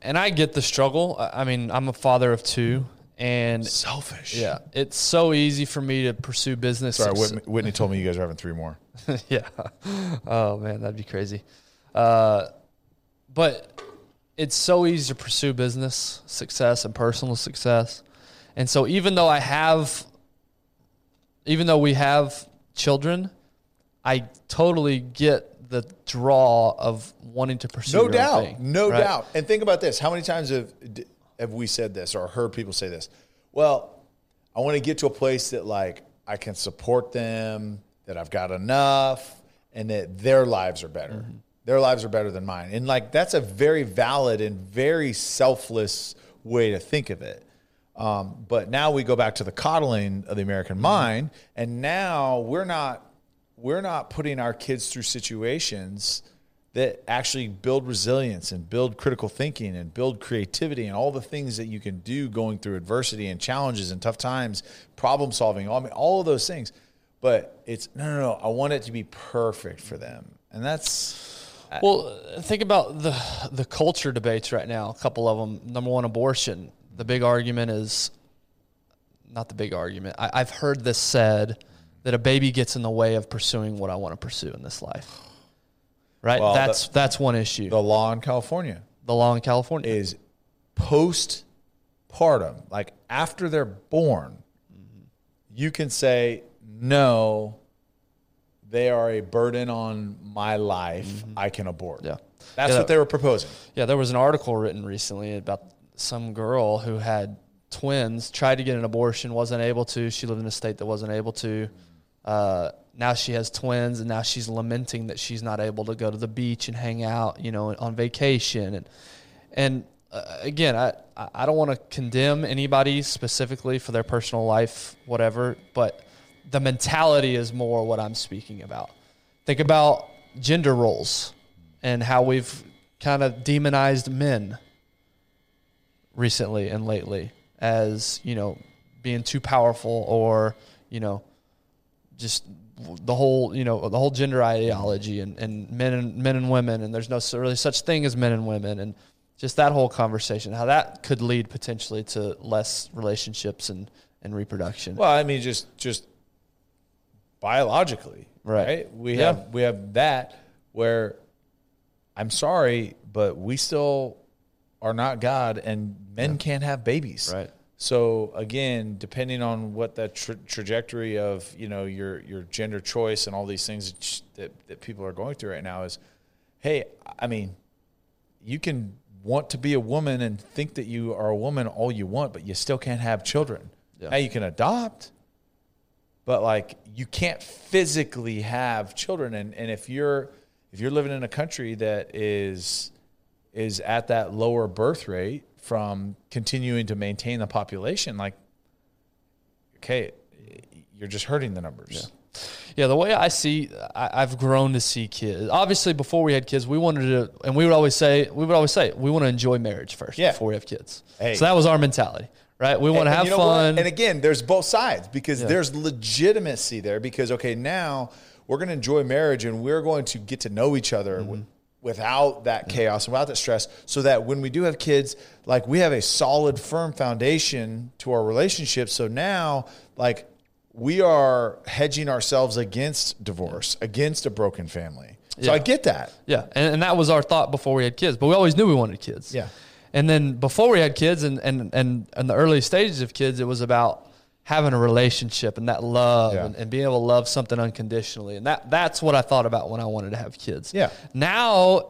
and I get the struggle. I I mean, I'm a father of two, and Selfish. yeah, it's so easy for me to pursue business. Sorry, Whitney, Whitney told me you guys are having three more. yeah. Oh man, that'd be crazy. Uh, but it's so easy to pursue business success and personal success, and so even though I have, even though we have children, I totally get the draw of wanting to pursue. No doubt, thing, no right? doubt. And think about this: how many times have have we said this or heard people say this? Well, I want to get to a place that like I can support them, that I've got enough, and that their lives are better. Mm-hmm. Their lives are better than mine, and like that's a very valid and very selfless way to think of it. Um, but now we go back to the coddling of the American Mm-hmm. mind, and now we're not we're not putting our kids through situations that actually build resilience and build critical thinking and build creativity and all the things that you can do going through adversity and challenges and tough times, problem solving. I mean, all of those things. but it's no, no, no. I want it to be perfect for them, and that's Well, think about the the culture debates right now. A couple of them. Number one, abortion. The big argument is not the big argument. I, I've heard this said that a baby gets in the way of pursuing what I want to pursue in this life. Right. Well, that's that's one issue. the law in California The law in California. is postpartum, like after they're born, you can say no. They are a burden on my life. I can abort. Yeah. That's Yeah. what they were proposing. Yeah, there was an article written recently about some girl who had twins, tried to get an abortion, wasn't able to. She lived in a state that wasn't able to. Uh, now she has twins, and now she's lamenting that she's not able to go to the beach and hang out, you know, on vacation. And and uh, again, I I don't want to condemn anybody specifically for their personal life, whatever, but the mentality is more what I'm speaking about. Think about gender roles and how we've kind of demonized men recently and lately as, you know, being too powerful or, you know, just the whole, you know, the whole gender ideology and, and men and men and women and there's no really such thing as men and women and just that whole conversation, how that could lead potentially to less relationships and, and reproduction. Well, I mean, just just biologically, Right. right? We Yeah. have we have that where I'm sorry, but we still are not God, and men can't have babies. Right. So again, depending on what that tra- trajectory of you know your your gender choice and all these things that, that that people are going through right now is, hey, I mean, you can want to be a woman and think that you are a woman all you want, but you still can't have children. Yeah. Now you can adopt, but like you can't physically have children. And and if you're if you're living in a country that is is at that lower birth rate from continuing to maintain the population, like okay, you're just hurting the numbers. Yeah, the way I see, I, I've grown to see kids. Obviously, before we had kids, we wanted to, and we would always say, we would always say, we want to enjoy marriage first Yeah. before we have kids. Hey. So that was our mentality, right? We want to have you know what? fun. And again, there's both sides because Yeah. there's legitimacy there because okay, now we're going to enjoy marriage and we're going to get to know each other Mm-hmm. Wi- without that chaos and without that stress so that when we do have kids, like we have a solid firm foundation to our relationship. So now like we are hedging ourselves against divorce, against a broken family. So Yeah. I get that. Yeah, and, and that was our thought before we had kids, but we always knew we wanted kids. Yeah. And then before we had kids and and and in the early stages of kids, it was about having a relationship and that love Yeah. and, and being able to love something unconditionally. And that that's what I thought about when I wanted to have kids. Yeah. Now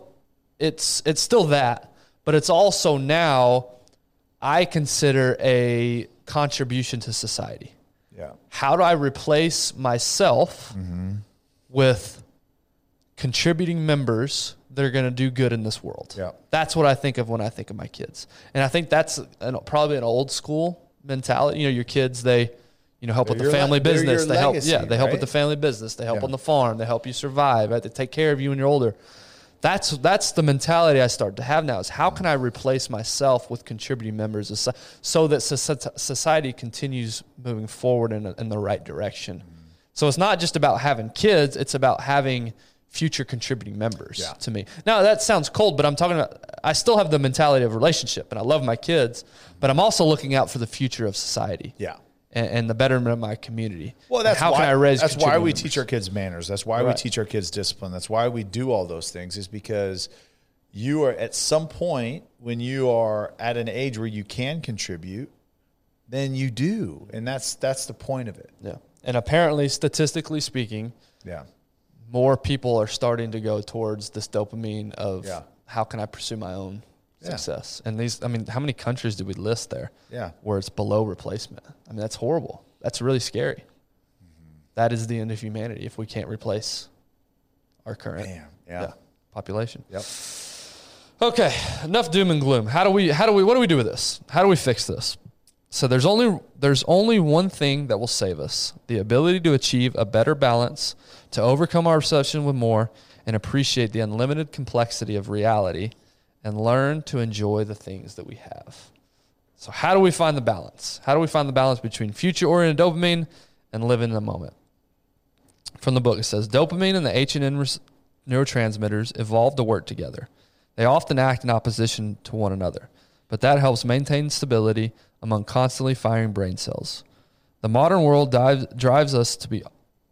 it's it's still that, but it's also now I consider a contribution to society Yeah. how do I replace myself mm-hmm. with contributing members that are going to do good in this world? Yeah. That's what I think of when I think of my kids. And I think that's an, probably an old school mentality. You know, your kids, they, you know, help with the le- family business. They help, yeah, they help with the family business. They help Yeah. on the farm. They help you survive. Right? They take care of you when you're older. That's that's the mentality I start to have now. Is how can I replace myself with contributing members so that society continues moving forward in, a, in the right direction. So it's not just about having kids; it's about having future contributing members. Yeah. To me, now that sounds cold, but I'm talking about. I still have the mentality of relationship, and I love my kids, but I'm also looking out for the future of society Yeah. and, and the betterment of my community. Well, that's how why, can I raise. That's why we members? teach our kids manners. That's why we teach our kids discipline. That's why we do all those things. Is because you are at some point when you are at an age where you can contribute, then you do, and that's that's the point of it. Yeah. And apparently, statistically speaking, Yeah. More people are starting to go towards this dopamine of Yeah. how can I pursue my own Yeah. success. And these, I mean, how many countries do we list there Yeah. where it's below replacement? I mean, that's horrible. That's really scary. Mm-hmm. That is the end of humanity if we can't replace our current Damn. Yeah. population. Yep. Okay, enough doom and gloom. How do we how do we what do we do with this? How do we fix this? So there's only there's only one thing that will save us. The ability to achieve a better balance, to overcome our obsession with more and appreciate the unlimited complexity of reality and learn to enjoy the things that we have. So how do we find the balance? How do we find the balance between future oriented dopamine and living in the moment? From the book, it says dopamine and the H and N neurotransmitters evolved to work together. They often act in opposition to one another, but that helps maintain stability among constantly firing brain cells. The modern world drives us to be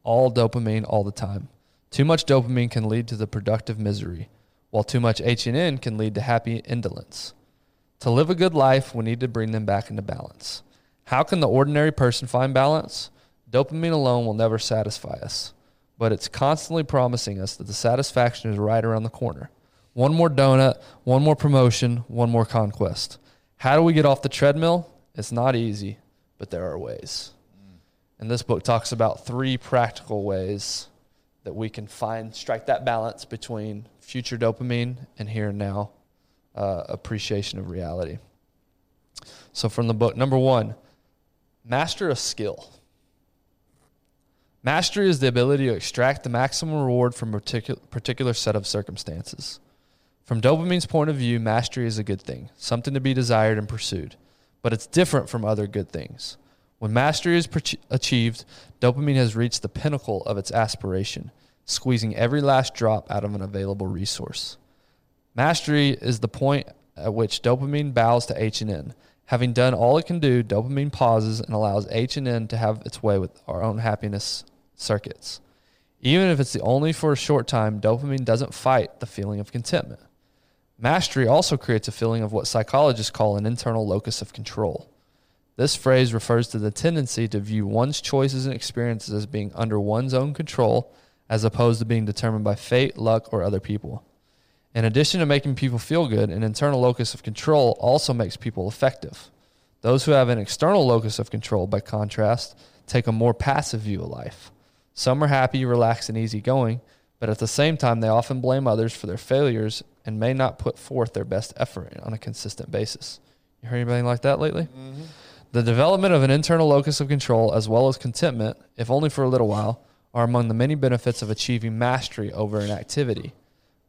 all dopamine all the time. Too much dopamine can lead to the productive misery, while too much H and N can lead to happy indolence. To live a good life, we need to bring them back into balance. How can the ordinary person find balance? Dopamine alone will never satisfy us, but it's constantly promising us that the satisfaction is right around the corner. One more donut, one more promotion, one more conquest. How do we get off the treadmill? It's not easy, but there are ways. And this book talks about three practical ways that we can find, strike that balance between future dopamine and here and now uh, appreciation of reality. So, from the book, number one, master a skill. Mastery is the ability to extract the maximum reward from a particular, particular set of circumstances. From dopamine's point of view, mastery is a good thing, something to be desired and pursued, but it's different from other good things. When mastery is achieved, dopamine has reached the pinnacle of its aspiration, squeezing every last drop out of an available resource. Mastery is the point at which dopamine bows to H and N. Having done all it can do, dopamine pauses and allows H and N to have its way with our own happiness circuits. Even if it's the only for a short time, dopamine doesn't fight the feeling of contentment. Mastery also creates a feeling of what psychologists call an internal locus of control. This phrase refers to the tendency to view one's choices and experiences as being under one's own control as opposed to being determined by fate, luck, or other people. In addition to making people feel good, an internal locus of control also makes people effective. Those who have an external locus of control, by contrast, take a more passive view of life. Some are happy, relaxed, and easygoing, but at the same time, they often blame others for their failures and may not put forth their best effort on a consistent basis. You heard anything like that lately? Mm-hmm. The development of an internal locus of control, as well as contentment, if only for a little while, are among the many benefits of achieving mastery over an activity.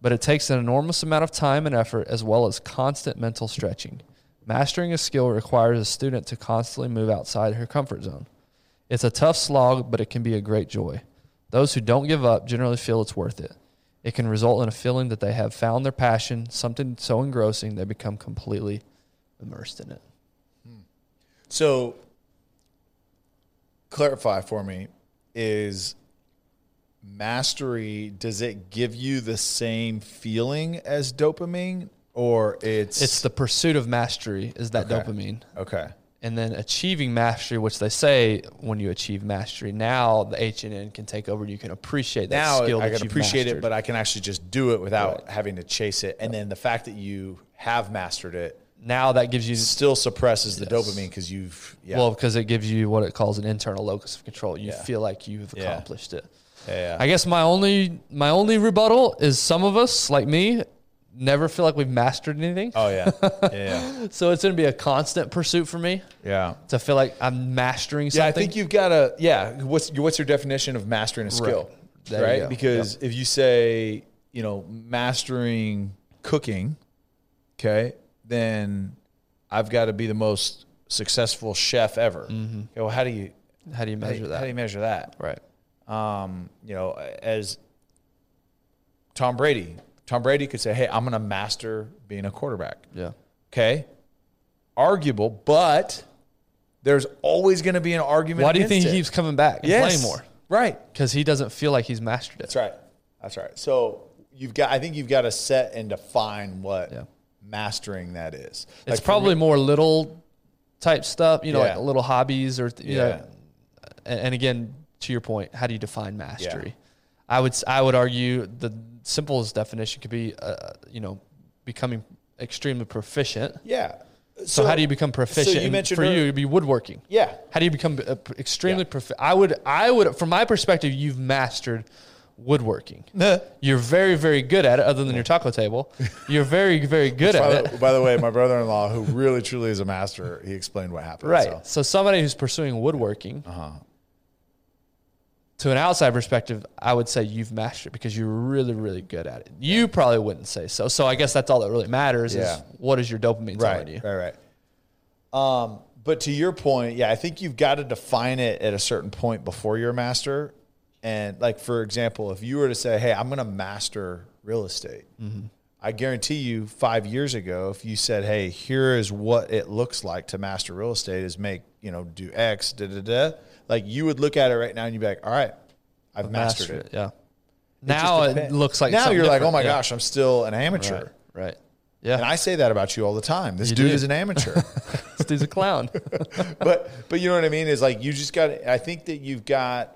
But it takes an enormous amount of time and effort, as well as constant mental stretching. Mastering a skill requires a student to constantly move outside her comfort zone. It's a tough slog, but it can be a great joy. Those who don't give up generally feel it's worth it. It can result in a feeling that they have found their passion, something so engrossing they become completely immersed in it. So, clarify for me is mastery, does it give you the same feeling as dopamine or it's. It's the pursuit of mastery is that Okay. dopamine. Okay. And then achieving mastery, which they say when you achieve mastery, now the H and N can take over. and You can appreciate that Now skill. I that can you've appreciate it, mastered. but I can actually just do it without having to chase it. And then the fact that you have mastered it now that gives you still suppresses the Yes. dopamine because you've. Yeah. well because it gives you what it calls an internal locus of control. You Yeah. feel like you've Yeah. accomplished it. yeah, yeah. I guess my only my only rebuttal is some of us like me never feel like we've mastered anything. oh, yeah. Yeah. So it's going to be a constant pursuit for me yeah. to feel like I'm mastering something. Yeah, I think you've got to. Yeah, what's your, what's your definition of mastering a skill? Right. Right, because if you say you know mastering cooking, okay, then I've got to be the most successful chef ever. Okay, well, how do you how do you how do measure you, that? how do you measure that? right. Um, you know, as Tom Brady, Tom Brady could say, "Hey, I'm going to master being a quarterback." Yeah. Okay, arguable, but there's always going to be an argument. Why do you think he keeps coming back and Yes. playing more? Right. Because he doesn't feel like he's mastered it. That's right. That's right. So you've got. I think you've got to set and define what Yeah. Mastering that is. It's Like, for probably me- more little type stuff, you know, Yeah. like little hobbies or you Yeah. know. And, again, to your point, how do you define mastery? I would I would argue the simplest definition could be, uh, you know, becoming extremely proficient. yeah. So, how do you become proficient? you mentioned for ear- you, it'd be woodworking. Yeah. How do you become uh, extremely Yeah. proficient? I would, I would, from my perspective, you've mastered woodworking. You're very, very good at it, other than your taco table. You're very, very good by, at the, it. by the way, my brother-in-law, who really truly is a master, he explained what happened. Right. So. So. somebody who's pursuing woodworking, Uh-huh. to an outside perspective, I would say you've mastered it because you're really, really good at it. You probably wouldn't say so. So I guess that's all that really matters Yeah. is what is your dopamine right, telling you. Right, right. Um, but to your point, yeah, I think you've got to define it at a certain point before you're a master, And like for example, if you were to say, "Hey, I'm going to master real estate," mm-hmm. I guarantee you, five years ago, if you said, "Hey, here is what it looks like to master real estate: is make you know do X, da da da," like you would look at it right now and you'd be like, "All right, I've mastered, it." Yeah. It Now it looks like now you're like, "Oh my Yeah. gosh, I'm still an amateur." Right. Right. Yeah. And I say that about you all the time. This You dude do. is an amateur. this dude's a clown. but but you know what I mean is like you just got. I think that you've got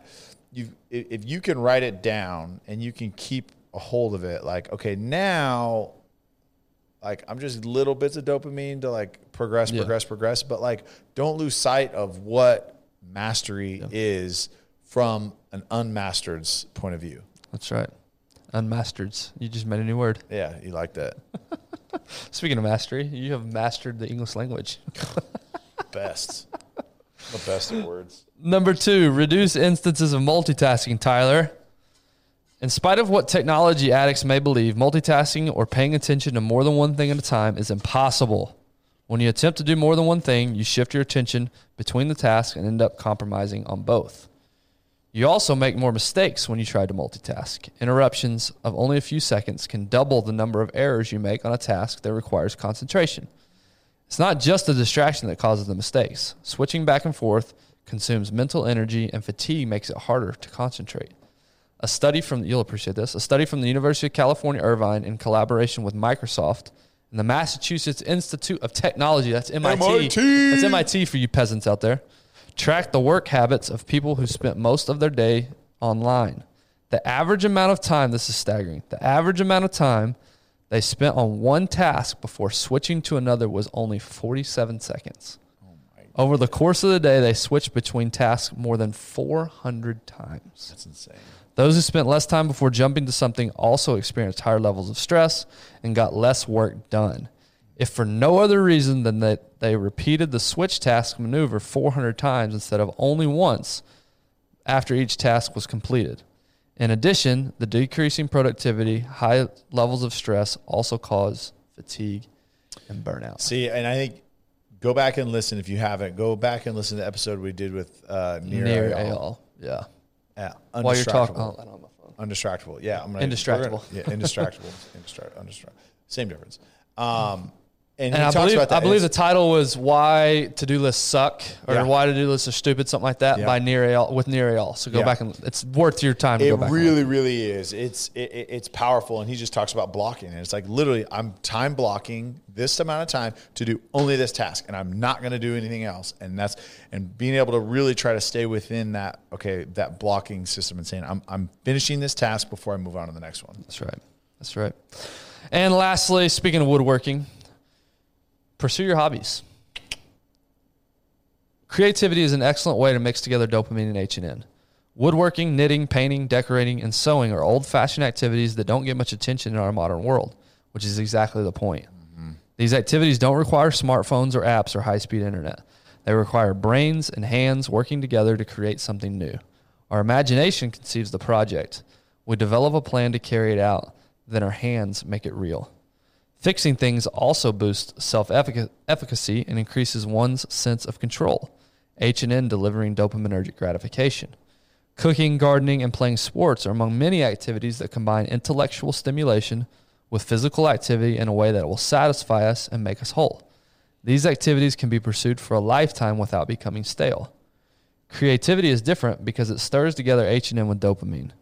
you if you can write it down and you can keep a hold of it. Like okay, now like I'm just little bits of dopamine to like progress, Yeah. progress, progress. But like don't lose sight of what mastery is from an unmastered's point of view. That's right. Unmastereds. You just made a new word. Yeah, you like that. Speaking of mastery, you have mastered the English language. Best. The best words. Number two, reduce instances of multitasking, Tyler. In spite of what technology addicts may believe, multitasking or paying attention to more than one thing at a time is impossible. When you attempt to do more than one thing, you shift your attention between the tasks and end up compromising on both. You also make more mistakes when you try to multitask. Interruptions of only a few seconds can double the number of errors you make on a task that requires concentration. It's not just the distraction that causes the mistakes. Switching back and forth consumes mental energy, and fatigue makes it harder to concentrate. A study from you'll appreciate this. A study from the University of California, Irvine, in collaboration with Microsoft and the Massachusetts Institute of Technology. That's MIT. MIT. That's MIT for you peasants out there. Tracked the work habits of people who spent most of their day online. The average amount of time. This is staggering. The average amount of time they spent on one task before switching to another was only 47 seconds. Over the course of the day, they switched between tasks more than 400 times. That's insane. Those who spent less time before jumping to something also experienced higher levels of stress and got less work done. If for no other reason than that they repeated the switch task maneuver 400 times instead of only once after each task was completed. In addition, the decreasing productivity, high levels of stress also cause fatigue and burnout. See, and I think go back and listen if you haven't. Go back and listen to the episode we did with uh, Nir. Eyal. Yeah. Yeah, While you're talking, undistractable. oh, I don't have my phone. Undistractable. Yeah, I'm gonna, Indistractable. gonna- yeah, indistractable. Indistract, undistract. Same difference. Um, and, And he I talks believe, about that. I believe the title was "Why to Do Lists Suck" or Yeah. "Why to Do Lists Are Stupid," something like that, Yeah. by Nir Eyal with Nir Eyal. So go Yeah. back and it's worth your time to it go back. really, really is. It's it, it- it's powerful, and he just talks about blocking, and it's like literally, I'm time blocking this amount of time to do only this task, and I'm not going to do anything else, and that's and being able to really try to stay within that okay that blocking system and saying I'm I'm finishing this task before I move on to the next one. That's right. That's right. And lastly, speaking of woodworking, pursue your hobbies. Creativity is an excellent way to mix together dopamine and H&N. Woodworking, knitting, painting, decorating, and sewing are old-fashioned activities that don't get much attention in our modern world, which is exactly the point. Mm-hmm. These activities don't require smartphones or apps or high-speed internet. They require brains and hands working together to create something new. Our imagination conceives the project. We develop a plan to carry it out. Then our hands make it real. Fixing things also boosts self-efficacy and increases one's sense of control. H&N delivering dopaminergic gratification. Cooking, gardening, and playing sports are among many activities that combine intellectual stimulation with physical activity in a way that will satisfy us and make us whole. These activities can be pursued for a lifetime without becoming stale. Creativity is different because it stirs together H&N with dopamine.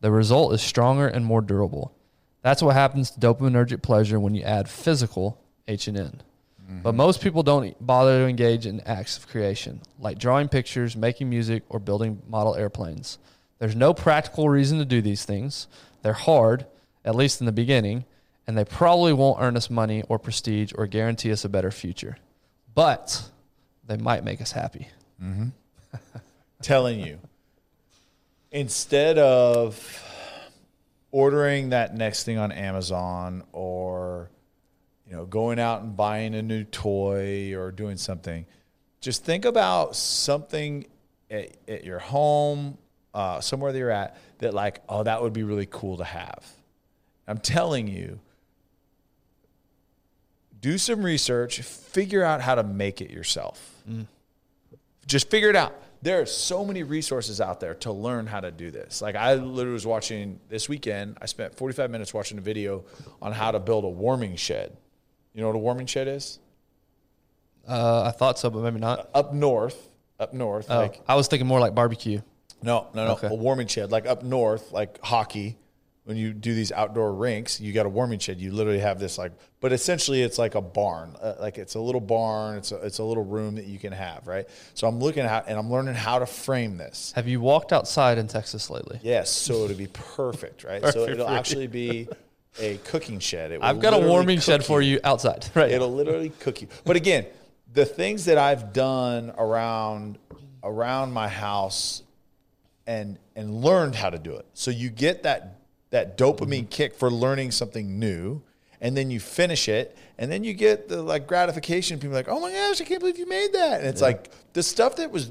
The result is stronger and more durable. That's what happens to dopaminergic pleasure when you add physical H&N. But mm-hmm. most people don't bother to engage in acts of creation, like drawing pictures, making music, or building model airplanes. There's no practical reason to do these things. They're hard, at least in the beginning, and they probably won't earn us money or prestige or guarantee us a better future. But they might make us happy. Mm-hmm. telling you instead of ordering that next thing on Amazon or you know going out and buying a new toy or doing something. Just think about something at, at your home uh, somewhere that you're at that like oh that would be really cool to have. I'm telling you do some research figure out how to make it yourself. Just figure it out. There are so many resources out there to learn how to do this. Like I literally was watching this weekend. I spent 45 minutes watching a video on how to build a warming shed. You know what a warming shed is? Uh, I thought so, but maybe not. Up north, up north, Oh, like I was thinking more like barbecue. no, no, no, Okay. a warming shed. Like up north, like hockey. When you do these outdoor rinks, you got a warming shed. You literally have this like, but essentially it's like a barn. Uh, like it's a little barn. It's a, it's a little room that you can have, right? So I'm looking at and I'm learning how to frame this. Have you walked outside in Texas lately? Yes, so it'll be perfect, right? so it'll actually be a cooking shed. It I've got a warming shed for you outside. Right. It'll literally cook you. But again, the things that I've done around around my house and and learned how to do it. So you get that that dopamine mm-hmm. kick for learning something new and then you finish it and then you get the like gratification people are like, "Oh my gosh, I can't believe you made that." And it's like the stuff that was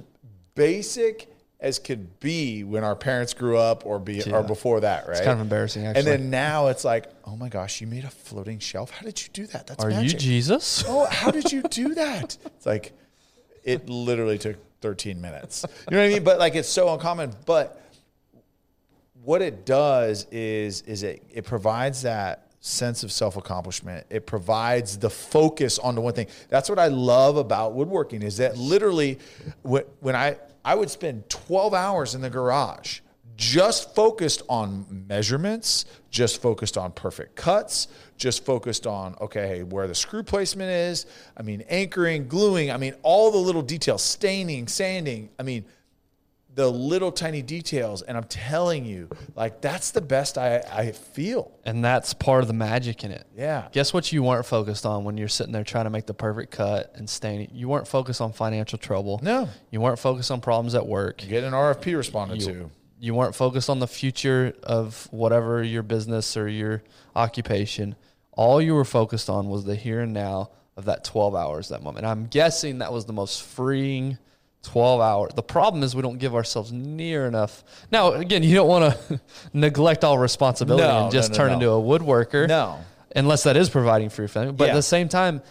basic as could be when our parents grew up or be Yeah. or before that, right? It's kind of embarrassing, actually. And then now it's like, "Oh my gosh, you made a floating shelf. How did you do that? That's Are you. Jesus? oh, how did you do that? It's like it literally took 13 minutes. You know what I mean? But like it's so uncommon. But what it does is is it it provides that sense of self accomplishment. It provides the focus on the one thing. That's what I love about woodworking is that literally when when I I would spend 12 hours in the garage just focused on measurements, just focused on perfect cuts, just focused on okay where the screw placement is. I mean anchoring, gluing. I mean all the little details, staining, sanding. I mean the little tiny details. And I'm telling you, like that's the best I I feel. And that's part of the magic in it. Yeah. Guess what you weren't focused on when you're sitting there trying to make the perfect cut and staining? You weren't focused on financial trouble. No. You weren't focused on problems at work. Get an RFP responded You, to. you weren't focused on the future of whatever your business or your occupation. All you were focused on was the here and now of that 12 hours, that moment. I'm guessing that was the most freeing 12 hours. The problem is we don't give ourselves near enough. Now, again, you don't want to neglect all responsibility No, and just no, no, turn into a woodworker. No. Unless that is providing for your family. But at the same time,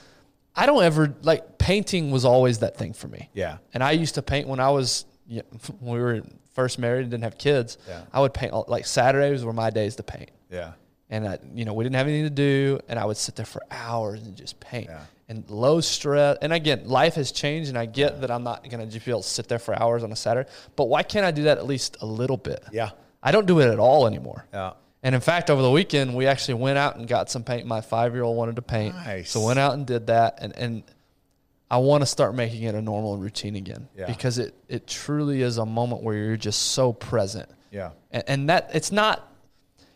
I don't ever like painting was always that thing for me. Yeah. And I used to paint when I was yeah, when we were first married and didn't have kids. Yeah. I would paint all- like Saturdays were my days to paint. Yeah. And I, you know, we didn't have anything to do, and I would sit there for hours and just paint. Yeah. And low stress. And again, life has changed, and I get that I'm not going to just be able to sit there for hours on a Saturday. But why can't I do that at least a little bit? Yeah. I don't do it at all anymore. Yeah. And in fact, over the weekend, we actually went out and got some paint. My five year old wanted to paint. Nice. So went out and did that. And, and I want to start making it a normal routine again Yeah. because it, it truly is a moment where you're just so present. Yeah. And, and that it's not,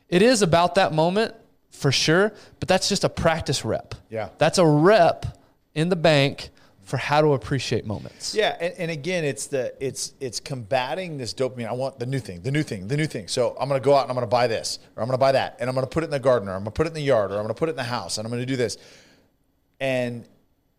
it is about that moment for sure, but that's just a practice rep. Yeah. That's a rep in the bank for how to appreciate moments. Yeah, and, and again, it's the it's it's combating this dopamine. I want the new thing, the new thing, the new thing. So I'm going to go out and I'm going to buy this, or I'm going to buy that, and I'm going to put it in the garden, or I'm going to put it in the yard, or I'm going to put it in the house, and I'm going to do this. And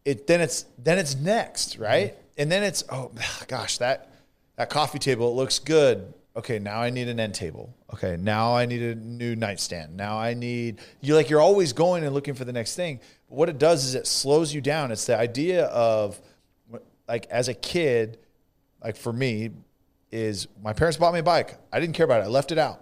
it then it's then it's next, right? Mm-hmm. And then it's oh gosh, that that coffee table it looks good. Okay, now I need an end table. Okay, now I need a new nightstand. Now I need you like you're always going and looking for the next thing. But what it does is it slows you down. It's the idea of like as a kid, like for me, is my parents bought me a bike. I didn't care about it. I left it out.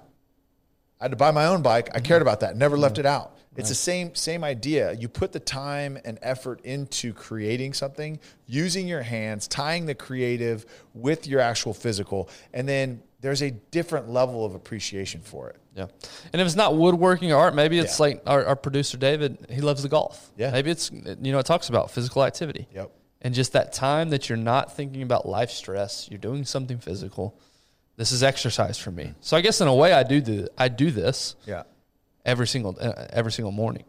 I had to buy my own bike. I cared about that. Never left it mm-hmm. out. It's the same same idea. You put the time and effort into creating something, using your hands, tying the creative with your actual physical, and then there's a different level of appreciation for it. Yeah. And if it's not woodworking or art, maybe it's Yeah. like our, our producer David, he loves the golf. Yeah. Maybe it's, you know, it talks about physical activity. Yep. And just that time that you're not thinking about life stress, you're doing something physical. This is exercise for me. So I guess in a way I do the, I do this Yeah. every single uh, every single morning.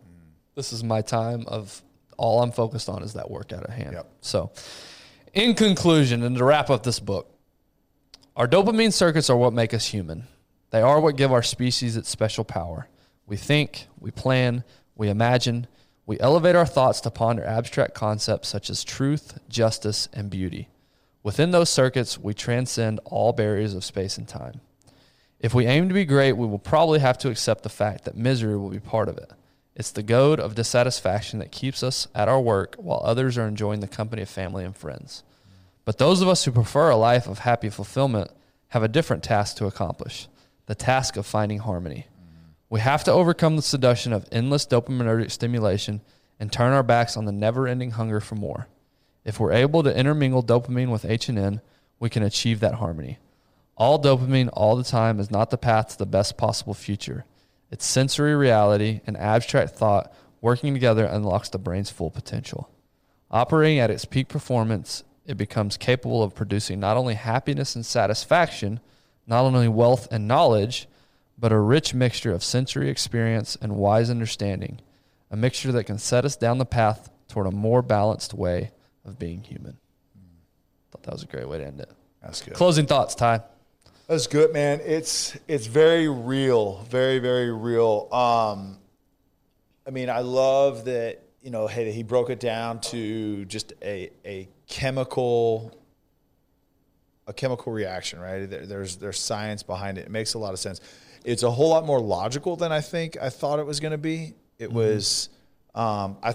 This is my time of all I'm focused on is that workout at hand. Yep. So, in conclusion, and to wrap up this book, our dopamine circuits are what make us human. They are what give our species its special power. We think, we plan, we imagine, we elevate our thoughts to ponder abstract concepts such as truth, justice, and beauty. Within those circuits, we transcend all barriers of space and time. If we aim to be great, we will probably have to accept the fact that misery will be part of it. It's the goad of dissatisfaction that keeps us at our work while others are enjoying the company of family and friends. But those of us who prefer a life of happy fulfillment have a different task to accomplish the task of finding harmony. We have to overcome the seduction of endless dopaminergic stimulation and turn our backs on the never ending hunger for more. If we're able to intermingle dopamine with H&N, we can achieve that harmony. All dopamine all the time is not the path to the best possible future. It's sensory reality and abstract thought working together unlocks the brain's full potential. Operating at its peak performance, it becomes capable of producing not only happiness and satisfaction, not only wealth and knowledge, but a rich mixture of sensory experience and wise understanding, a mixture that can set us down the path toward a more balanced way of being human. Thought that was a great way to end it. That's good. Closing thoughts, Ty. That's good, man. It's it's very real, very very real. Um, I mean, I love that you know, hey, he broke it down to just a a chemical a chemical reaction, right? There, there's there's science behind it. It makes a lot of sense. It's a whole lot more logical than I think I thought it was going to be. It Mm-hmm. was, um, I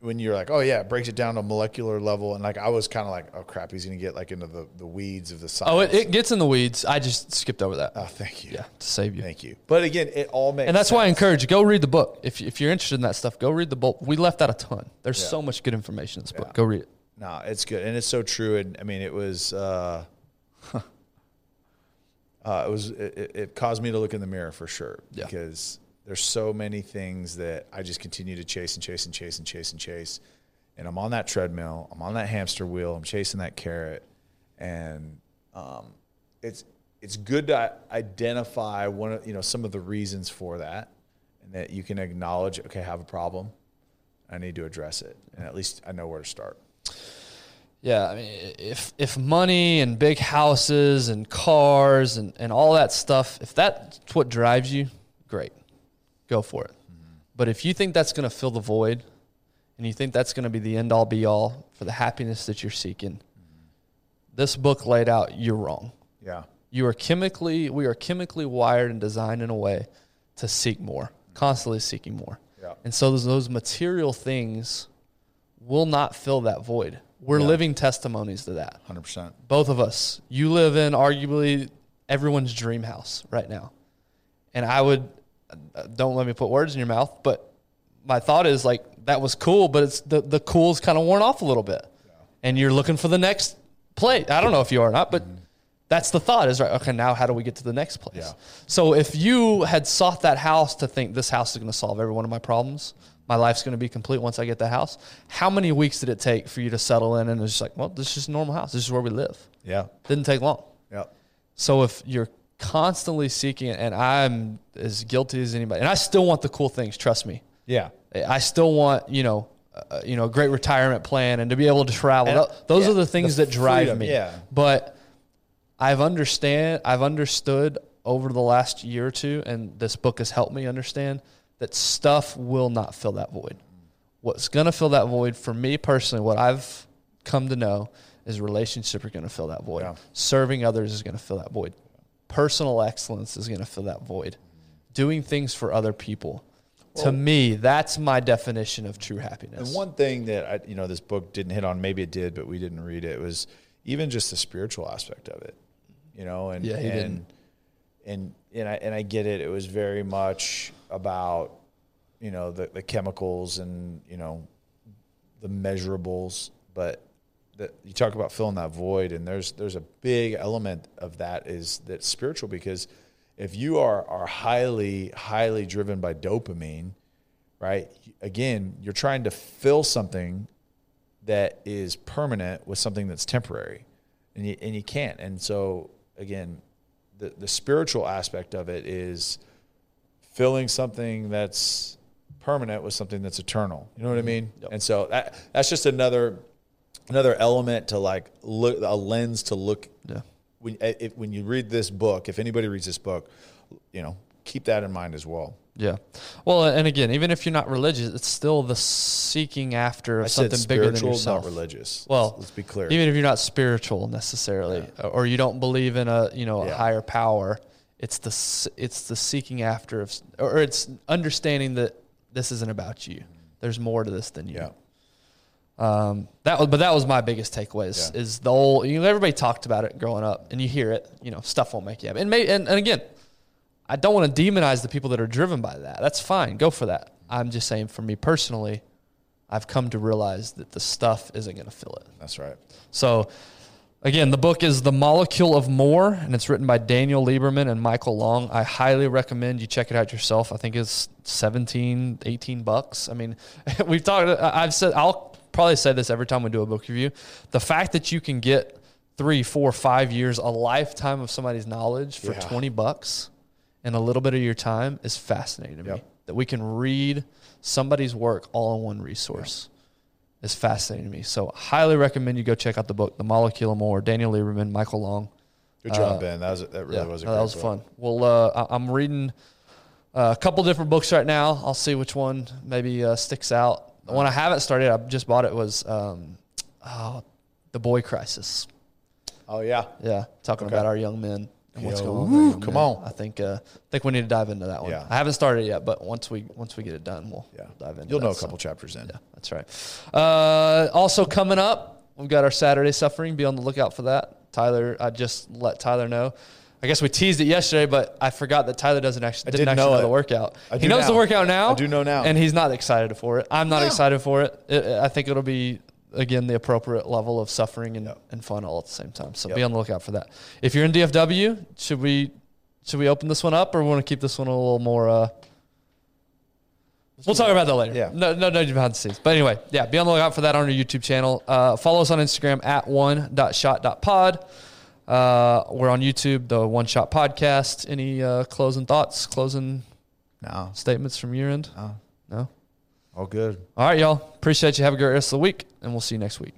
when you're like, oh yeah, it breaks it down to a molecular level, and like I was kind of like, oh crap, he's going to get like into the, the weeds of the science. Oh, it, it gets in the weeds. I just skipped over that. oh, thank you, yeah, to save you. thank you. But again, it all makes And that's why I encourage you go read the book. If, if you're interested in that stuff, go read the book. We left out a ton. There's Yeah. so much good information in this book. Yeah. Go read it. No, it's good, and it's so true. And I mean, it was, uh, uh, it was, it, it- it caused me to look in the mirror for sure Yeah. because there's so many things that I just continue to chase and chase and chase and chase and chase, and I'm on that treadmill, I'm on that hamster wheel, I'm chasing that carrot, and um, it's it's good to identify one of you know some of the reasons for that, and that you can acknowledge, okay, I have a problem, I need to address it, and at least I know where to start. Yeah, I mean, if if money and big houses and cars and, and all that stuff, if that's what drives you, great, go for it. Mm-hmm. But if you think that's going to fill the void, and you think that's going to be the end all be all for the happiness that you're seeking, mm-hmm. this book laid out you're wrong. Yeah. You are chemically, we are chemically wired and designed in a way to seek more, mm-hmm. constantly seeking more. Yeah. And so those, those material things will not fill that void. We're Yeah. living testimonies to that. Hundred percent. Both of us. You live in arguably everyone's dream house right now. And I would, don't let me put words in your mouth, but my thought is like, that was cool, but it's the, the cool's kind of worn off a little bit. And you're looking for the next plate. I don't know if you are or not, but mm-hmm. that's the thought is right. Okay, now how do we get to the next place? Yeah. So if you had sought that house to think this house is going to solve every one of my problems, my life's going to be complete once I get the house. How many weeks did it take for you to settle in and it's just like, well, this is normal house. This is where we live. Yeah. Didn't take long. Yeah. So if you're constantly seeking it, and I'm as guilty as anybody, and I still want the cool things. Trust me. Yeah. I still want you know, uh, you know, a great retirement plan and to be able to travel. And, Those yeah, are the things the that drive freedom, me. yeah. But I've understand. I've understood over the last year or two, and this book has helped me understand that stuff will not fill that void. What's going to fill that void for me personally, what I've come to know is relationships are going to fill that void. Yeah. Serving others is going to fill that void. Personal excellence is going to fill that void. Doing things for other people. to me, that's my definition of true happiness. And one thing that I, you know, this book didn't hit on, maybe it did, but we didn't read it, was even just the spiritual aspect of it. You know, and Yeah, he and, didn't. And and I and I get it. It was very much about, you know, the, the chemicals and you know, the measurables, but you talk about filling that void, and there's there's a big element of that is that spiritual because if you are are highly highly driven by dopamine, right? Again, you're trying to fill something that is permanent with something that's temporary, and you and you can't. And so again, the the spiritual aspect of it is filling something that's permanent with something that's eternal. You know what I mean? Mm-hmm. Yep. And so that that's just another another element to like look a lens to look Yeah. when if, when you read this book. If anybody reads this book, you know, keep that in mind as well. Yeah. Well, and again, even if you're not religious, it's still the seeking after something bigger than yourself. not religious. Well, let's, be clear. Even if you're not spiritual necessarily, or you don't believe in a you know a Yeah. higher power, it's the it's the seeking after of, or it's understanding that this isn't about you. There's more to this than you. yeah. Um, that was, but that was my biggest takeaway is, Yeah. is the whole, you know, everybody talked about it growing up and you hear it, you know, stuff won't make you happy. And, may, and, and again, I don't want to demonize the people that are driven by that. That's fine. Go for that. I'm just saying for me personally, I've come to realize that the stuff isn't going to fill it. That's right. So, again, the book is The Molecule of More, and it's written by Daniel Lieberman and Michael Long. I highly recommend you check it out yourself. I think it's 17, 18 bucks. I mean, we've talked, I've said, I'll probably say this every time we do a book review. The fact that you can get three, four, five years, a lifetime of somebody's knowledge for Yeah. 20 bucks and a little bit of your time is fascinating to me. That we can read somebody's work all in one resource is fascinating to me. So highly recommend you go check out the book, The Molecule of More, Daniel Lieberman, Michael Long. Good job, Uh, Ben. That was that really Yeah, was a that was book. fun. Well, uh, I- I'm reading uh, a couple different books right now. I'll see which one maybe uh, sticks out. The one I haven't started, I just bought it was um, oh, The Boy Crisis. Oh yeah. Yeah, talking Okay. about our young men and what's Yo, going on. woo, come on. I think uh, think we need to dive into that one. Yeah. I haven't started it yet, but once we once we get it done, we'll Yeah. dive into. It. You'll that, know a so. couple chapters in. Yeah, that's right. Uh, also coming up, we've got our Saturday suffering. Be on the lookout for that. Tyler, I just let Tyler know. I guess we teased it yesterday, but I forgot that Tyler doesn't actually didn't, didn't actually know know, the workout. I he knows the workout now. I do know now. and he's not excited for it. I'm not No. excited for it. It- I think it'll be again the appropriate level of suffering and, and fun all at the same time. So Yep. be on the lookout for that. If you're in DFW, should we should we open this one up, or we want to keep this one a little more? Uh, We'll talk about that later. Yeah. No, no, no behind the scenes. But anyway, yeah, be on the lookout for that on our YouTube channel. Uh, follow us on Instagram at one.shot.pod. Uh, we're on YouTube, the One Shot Podcast. Any uh, closing thoughts, closing No. statements from your end? No. No? All good. All right, y'all. Appreciate you. Have a great rest of the week, and we'll see you next week.